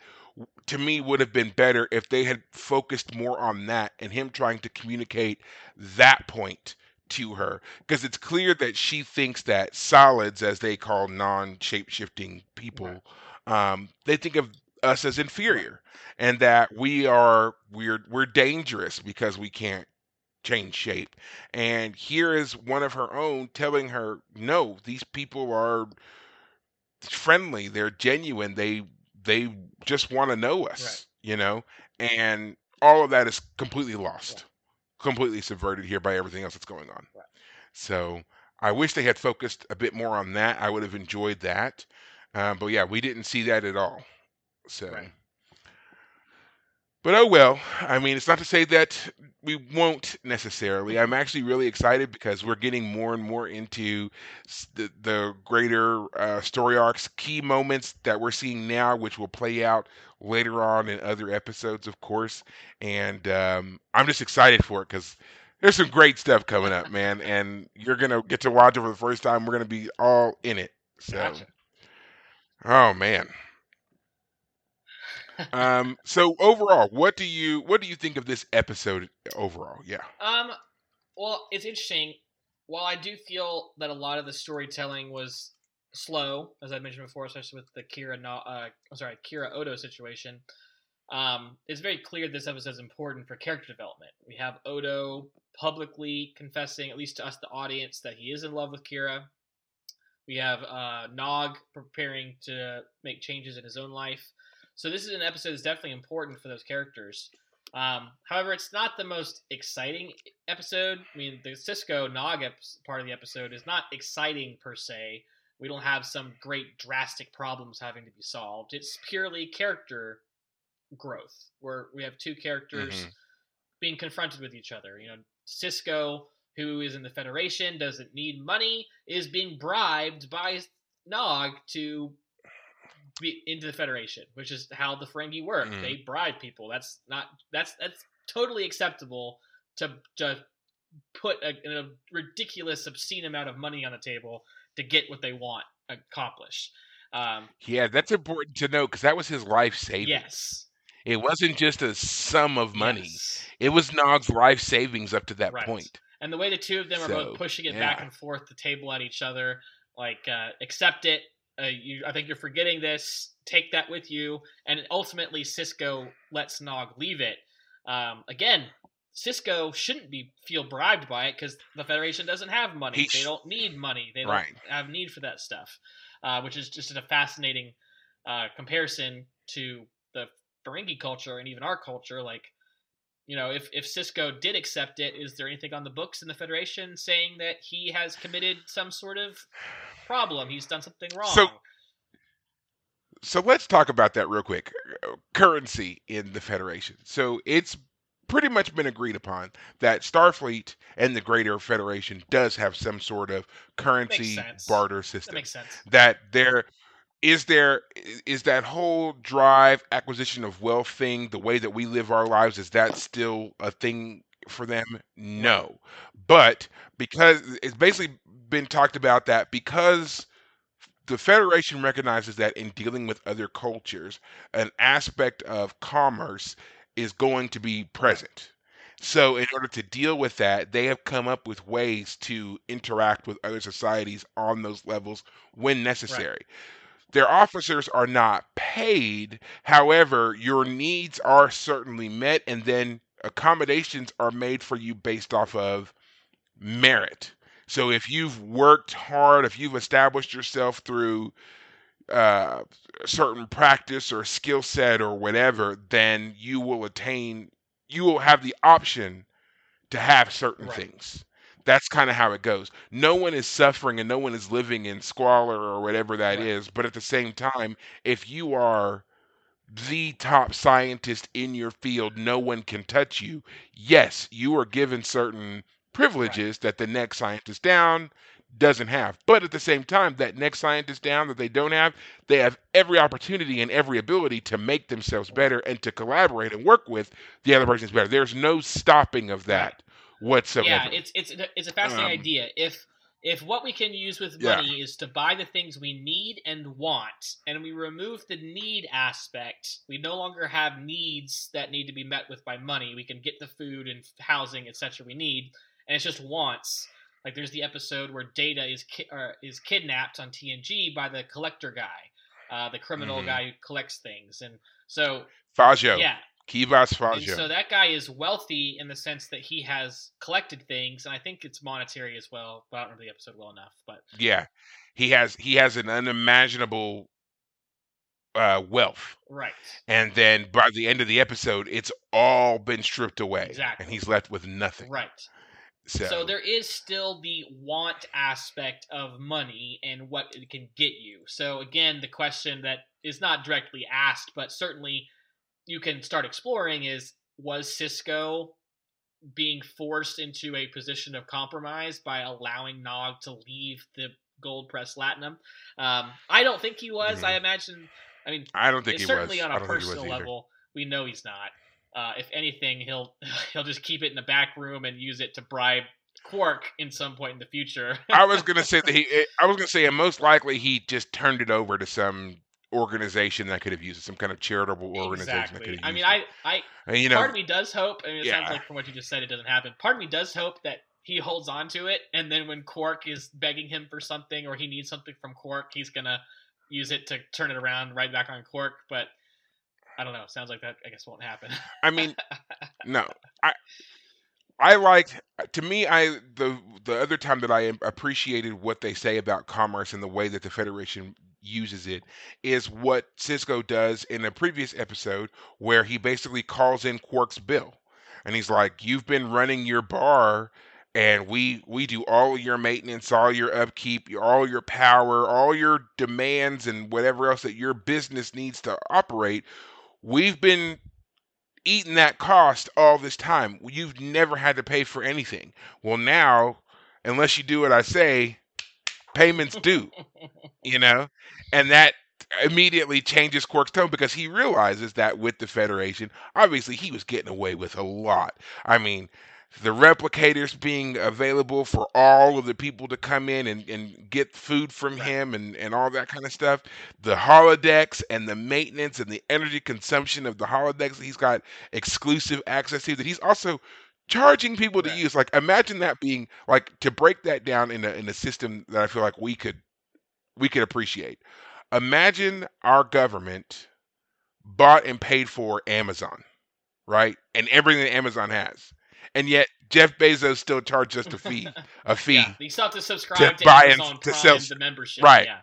to me would have been better if they had focused more on that and him trying to communicate that point to her because it's clear that she thinks that solids as they call non-shape-shifting people um, they think of us as inferior and that we are we're we're dangerous because we can't change shape. And here is one of her own telling her no these people are friendly. They're genuine. They they just want to know us Right. you know? And all of that is completely lost completely subverted here by everything else that's going on. Right. so i wish they had focused a bit more on that. I would have enjoyed that. Um, but yeah we didn't see that at all. So Right. But oh well i mean it's not to say that we won't necessarily. I'm actually really excited because we're getting more and more into s- the, the greater uh, story arcs key moments that we're seeing now which will play out later on in other episodes of course. And um, i'm just excited for it because there's some great stuff coming up man. And you're gonna get to watch it for the first time. We're gonna be all in it. So Gotcha. oh man um so overall what do you what do you think of this episode overall yeah Um, well, it's interesting. While I do feel that a lot of the storytelling was slow, as I mentioned before, especially with the Kira, uh, I'm sorry, Kira Odo situation, um, it's very clear this episode is important for character development. We have Odo publicly confessing, at least to us, the audience, that he is in love with Kira. We have uh, Nog preparing to make changes in his own life. So this is an episode that's definitely important for those characters. Um, however, it's not the most exciting episode. I mean, the Sisko Nog ep- part of the episode is not exciting per se. We don't have some great drastic problems having to be solved. It's purely character growth, where we have two characters Mhm. being confronted with each other. You know, Sisko, who is in the Federation, doesn't need money, is being bribed by Nog to be into the Federation, which is how the Ferengi work. Mhm. They bribe people. That's not that's that's totally acceptable to to put a, a ridiculous, obscene amount of money on the table to get what they want accomplished. Um, yeah that's important to know because that was his life savings yes, it wasn't just a sum of money yes. it was nog's life savings up to that Right. point and the way the two of them are both pushing it back and forth the table at each other like uh, accept it uh, you, i think you're forgetting this take that with you and ultimately sisko lets nog leave it. Um, again sisko shouldn't be feel bribed by it because the federation doesn't have money. He they don't need money. They don't Right. have need for that stuff uh, which is just a fascinating uh, comparison to the ferengi culture and even our culture like you know, if if Sisko did accept it, is there anything on the books in the Federation saying that he has committed some sort of problem? He's done something wrong. So- so let's talk about that real quick currency in the federation so it's pretty much been agreed upon that Starfleet and the Greater Federation does have some sort of currency barter That system. makes sense. That there is there is that whole drive acquisition of wealth thing the way that we live our lives is that still a thing for them? No. But because it's basically been talked about that because the federation recognizes that in dealing with other cultures an aspect of commerce is going to be present. So in order to deal with that they have come up with ways to interact with other societies on those levels when necessary their officers are not paid. However, your needs are certainly met, and then accommodations are made for you based off of merit. So if you've worked hard, if you've established yourself through uh, certain practice or skill set or whatever, then you will attain, you will have the option to have certain Right. things. That's kind of how it goes. No one is suffering and no one is living in squalor or whatever that is. Right. But at the same time, if you are the top scientist in your field, no one can touch you. Yes, you are given certain privileges that the next scientist down doesn't have. But at the same time, that next scientist down that they don't have, they have every opportunity and every ability to make themselves better and to collaborate and work with the other person's better. There's no stopping of that whatsoever. Yeah, it's it's it's a fascinating Um, idea. If if what we can use with Yeah. money is to buy the things we need and want, and we remove the need aspect, we no longer have needs that need to be met with by money. We can get the food and housing, etc. we need, and it's just wants. Like there's the episode where Data is ki- is kidnapped on TNG by the collector guy, uh, the criminal Mhm. guy who collects things, and so Fajo. yeah, Kivas and so that guy is wealthy in the sense that he has collected things, and I think it's monetary as well. But I don't remember the episode well enough. But yeah. He has he has an unimaginable uh, wealth. right, And then by the end of the episode, it's all been stripped away. Exactly. And he's left with nothing. right. So, So. there is still the want aspect of money and what it can get you. So again, the question that is not directly asked, but certainly you can start exploring is: Was Sisko being forced into a position of compromise by allowing Nog to leave the gold press latinum? Um, I don't think he was. Mhm. I imagine. I mean, I don't think he certainly was. on a don't think he was personal level. We know he's not. Uh, if anything, he'll he'll just keep it in the back room and use it to bribe Quark in some point in the future. I was gonna say that he. I was gonna say, and most likely he just turned it over to some organization that could have used it, some kind of charitable organization that could exactly. have I mean, it. I I And, you know, part of me does hope. I mean, it sounds like from what you just said, it doesn't happen. Part of me does hope that he holds on to it, and then when Quark is begging him for something or he needs something from Quark, he's gonna use it to turn it around right back on Quark. But I don't know. Sounds like that. I guess won't happen. I mean, no, I I liked to me I the the other time that I appreciated what they say about commerce and the way that the Federation uses it is what Sisko does in a previous episode where he basically calls in Quark's bill and he's like, "You've been running your bar." And we we do all your maintenance, all your upkeep, all your power, all your demands, and whatever else that your business needs to operate. We've been eating that cost all this time. You've never had to pay for anything. Well, now, unless you do what I say, payments due, you know? And that immediately changes Quark's tone because he realizes that with the Federation, obviously he was getting away with a lot. I mean, the replicators being available for all of the people to come in and, and get food from him and, and all that kind of stuff. The holodecks and the maintenance and the energy consumption of the holodecks that he's got exclusive access to that he's also charging people to Right. use. Like imagine that being like to break that down in a in a system that I feel like we could we could appreciate. Imagine our government bought and paid for Amazon, right? And everything that Amazon has. And yet Jeff Bezos still charges us a fee, a fee. Yeah, you still have to subscribe to, buy and- Amazon to Prime, sell- the membership. Right. Yeah.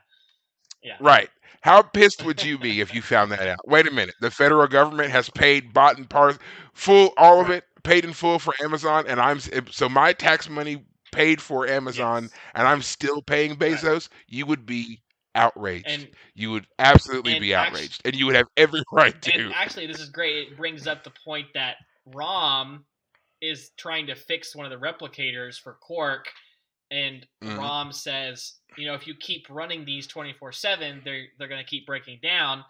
Yeah. Right. How pissed would you be if you found that out? Wait a minute. The federal government has paid, bought and par full, all of Right. it, paid in full for Amazon, and I'm so my tax money paid for Amazon, Yes. and I'm still paying. Bezos. You would be outraged. And you would absolutely be outraged, and you would have every right to. actually, this is great. It brings up the point that Rom is trying to fix one of the replicators for Quark, and Mhm. Rom says, you know, if you keep running these twenty four seven, they're they're gonna keep breaking down.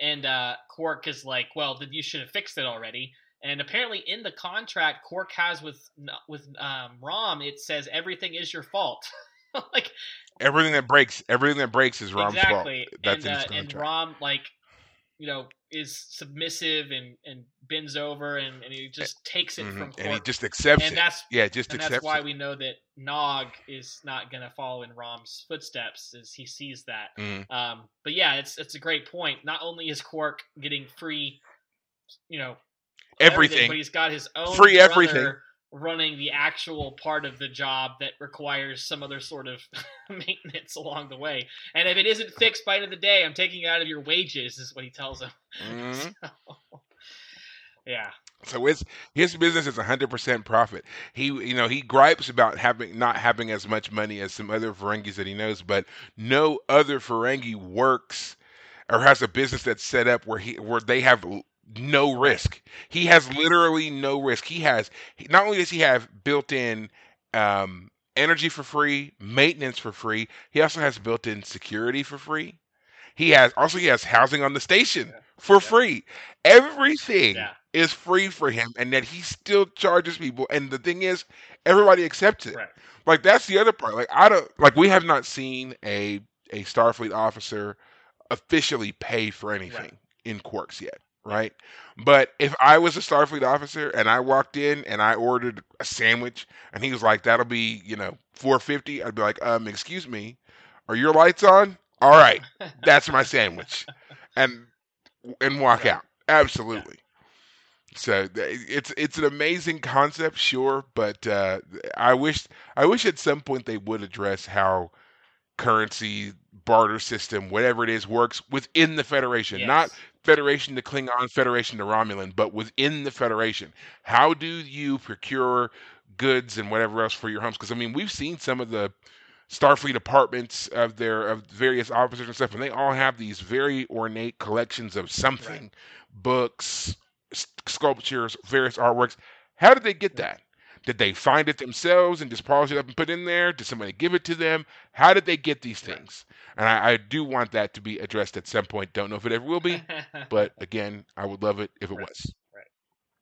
And uh, Quark is like, well, then you should have fixed it already. And apparently, in the contract Quark has with with um, Rom, it says everything is your fault. like Everything that breaks, everything that breaks is Rom's exactly. fault. That's and, in his uh, and. Rom like you know is submissive and and bends over and, and he just takes it Mhm. from And he just accepts and it. yeah, just and accepts that's why it. we know that Nog is not going to follow in Rom's footsteps as he sees that. Mhm. Um, but yeah, it's it's a great point. Not only is Quark getting free, you know, Everything. but he's got his own Free everything. Running the actual part of the job that requires some other sort of maintenance along the way. And if it isn't fixed by the end of the day, I'm taking it out of your wages, is what he tells him. Mhm. So, yeah. So it's his business is 100% profit. He, you know, he gripes about having not having as much money as some other Ferengis that he knows, but no other Ferengi works or has a business that's set up where he where they have no risk. He has literally no risk. He has not only does he have built-in um, energy for free, maintenance for free, he also has built-in security for free. He has also he has housing on the station Yeah. for Yeah. free. Everything Yeah. is free for him and that he still charges people and the thing is everybody accepts it Right. like that's the other part like i don't like we have not seen a a starfleet officer officially pay for anything in quarks yet right? But if i was a starfleet officer and i walked in and i ordered a sandwich and he was like that'll be you know 450 i'd be like um excuse me are your lights on? All right that's my sandwich and and walk out. Absolutely. So it's it's an amazing concept sure but uh i wish i wish at some point they would address how currency barter system whatever it is works within the federation not Yes. Federation to klingon federation to romulan but within the federation how do you procure goods and whatever else for your homes because i mean we've seen some of the Starfleet apartments of their of various officers and stuff, and they all have these very ornate collections of something, books, s- sculptures, various artworks. How did they get that? Did they find it themselves and just polish it up and put it in there? Did somebody give it to them? How did they get these things? And I, I do want that to be addressed at some point. Don't know if it ever will be, but again, I would love it if it Right. was. Right.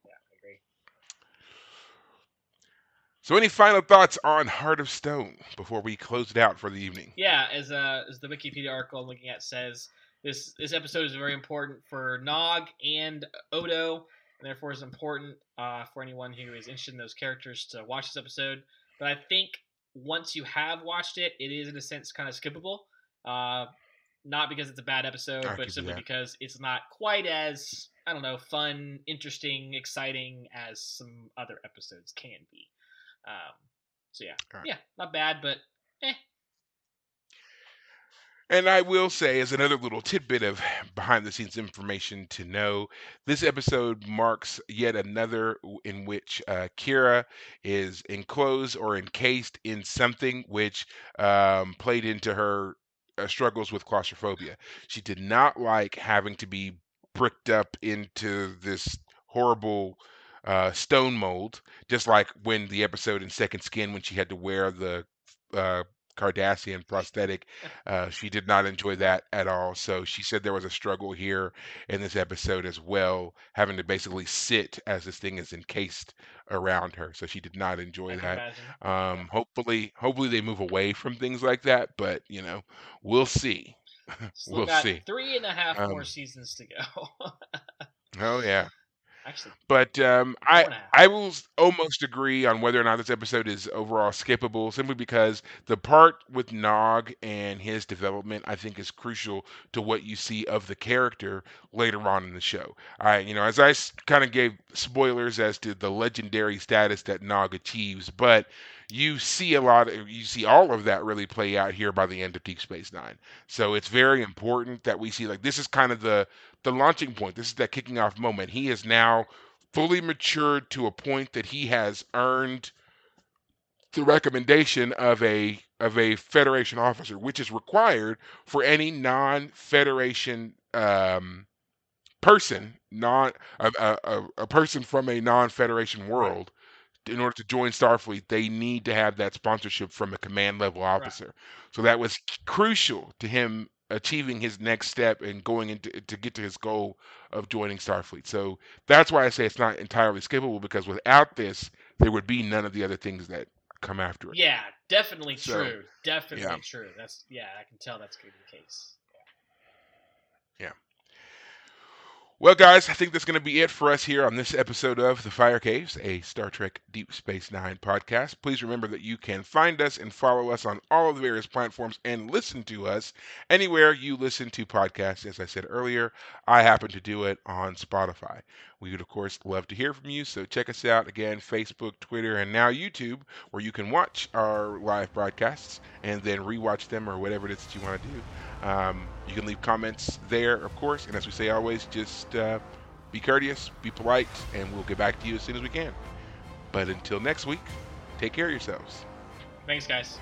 Yeah, I agree. So, any final thoughts on Heart of Stone before we close it out for the evening? Yeah, as uh, as the Wikipedia article I'm looking at says, this this episode is very important for Nog and Odo, and therefore it's important uh, for anyone who is interested in those characters to watch this episode. But I think once you have watched it, it is in a sense kind of skippable. Uh, not because it's a bad episode, I but simply that. because it's not quite as I don't know fun, interesting, exciting as some other episodes can be. Um, so yeah, Alright. yeah, not bad, but eh, And I will say, as another little tidbit of behind the scenes information to know, this episode marks yet another in which uh, Kira is enclosed or encased in something which um, played into her uh, struggles with claustrophobia. She did not like having to be bricked up into this horrible uh, stone mold, just like when the episode in Second Skin, when she had to wear the uh, Cardassian prosthetic uh, she did not enjoy that at all. So she said there was a struggle here in this episode as well, having to basically sit as this thing is encased around her. So she did not enjoy that. Um, hopefully, hopefully they move away from things like that. But you know, we'll see. Still we'll got see. three and a half more Um, seasons to go. Oh yeah. Actually, But um, I and a half. I will almost agree on whether or not this episode is overall skippable, simply because the part with Nog and his development, I think, is crucial to what you see of the character later on in the show. I, you know, as I kind of gave spoilers as to the legendary status that Nog achieves, but you see a lot of, you see all of that really play out here by the end of Deep Space Nine. So it's very important that we see like this is kind of the the launching point. This is that kicking off moment. He is now fully matured to a point that he has earned the recommendation of a of a Federation officer, which is required for any non-Federation um, person, non a, a, a person from a non-Federation world, in order to join Starfleet, they need to have that sponsorship from a command level officer. Right. So that was crucial to him achieving his next step and going into to get to his goal of joining Starfleet. So that's why I say it's not entirely skippable because without this, there would be none of the other things that come after it. Yeah, definitely so, true. Definitely yeah. true. That's yeah, I can tell that's going to be the case. Well, guys, I think that's going to be it for us here on this episode of The Fire Caves, a Star Trek Deep Space Nine podcast. Please remember that you can find us and follow us on all of the various platforms and listen to us anywhere you listen to podcasts. As I said earlier, I happen to do it on Spotify. We would, of course, love to hear from you. So check us out again Facebook, Twitter, and now YouTube, where you can watch our live broadcasts and then rewatch them or whatever it is that you want to do. Um, you can leave comments there, of course. And as we say always, just uh, be courteous, be polite, and we'll get back to you as soon as we can. But until next week, take care of yourselves. Thanks, guys.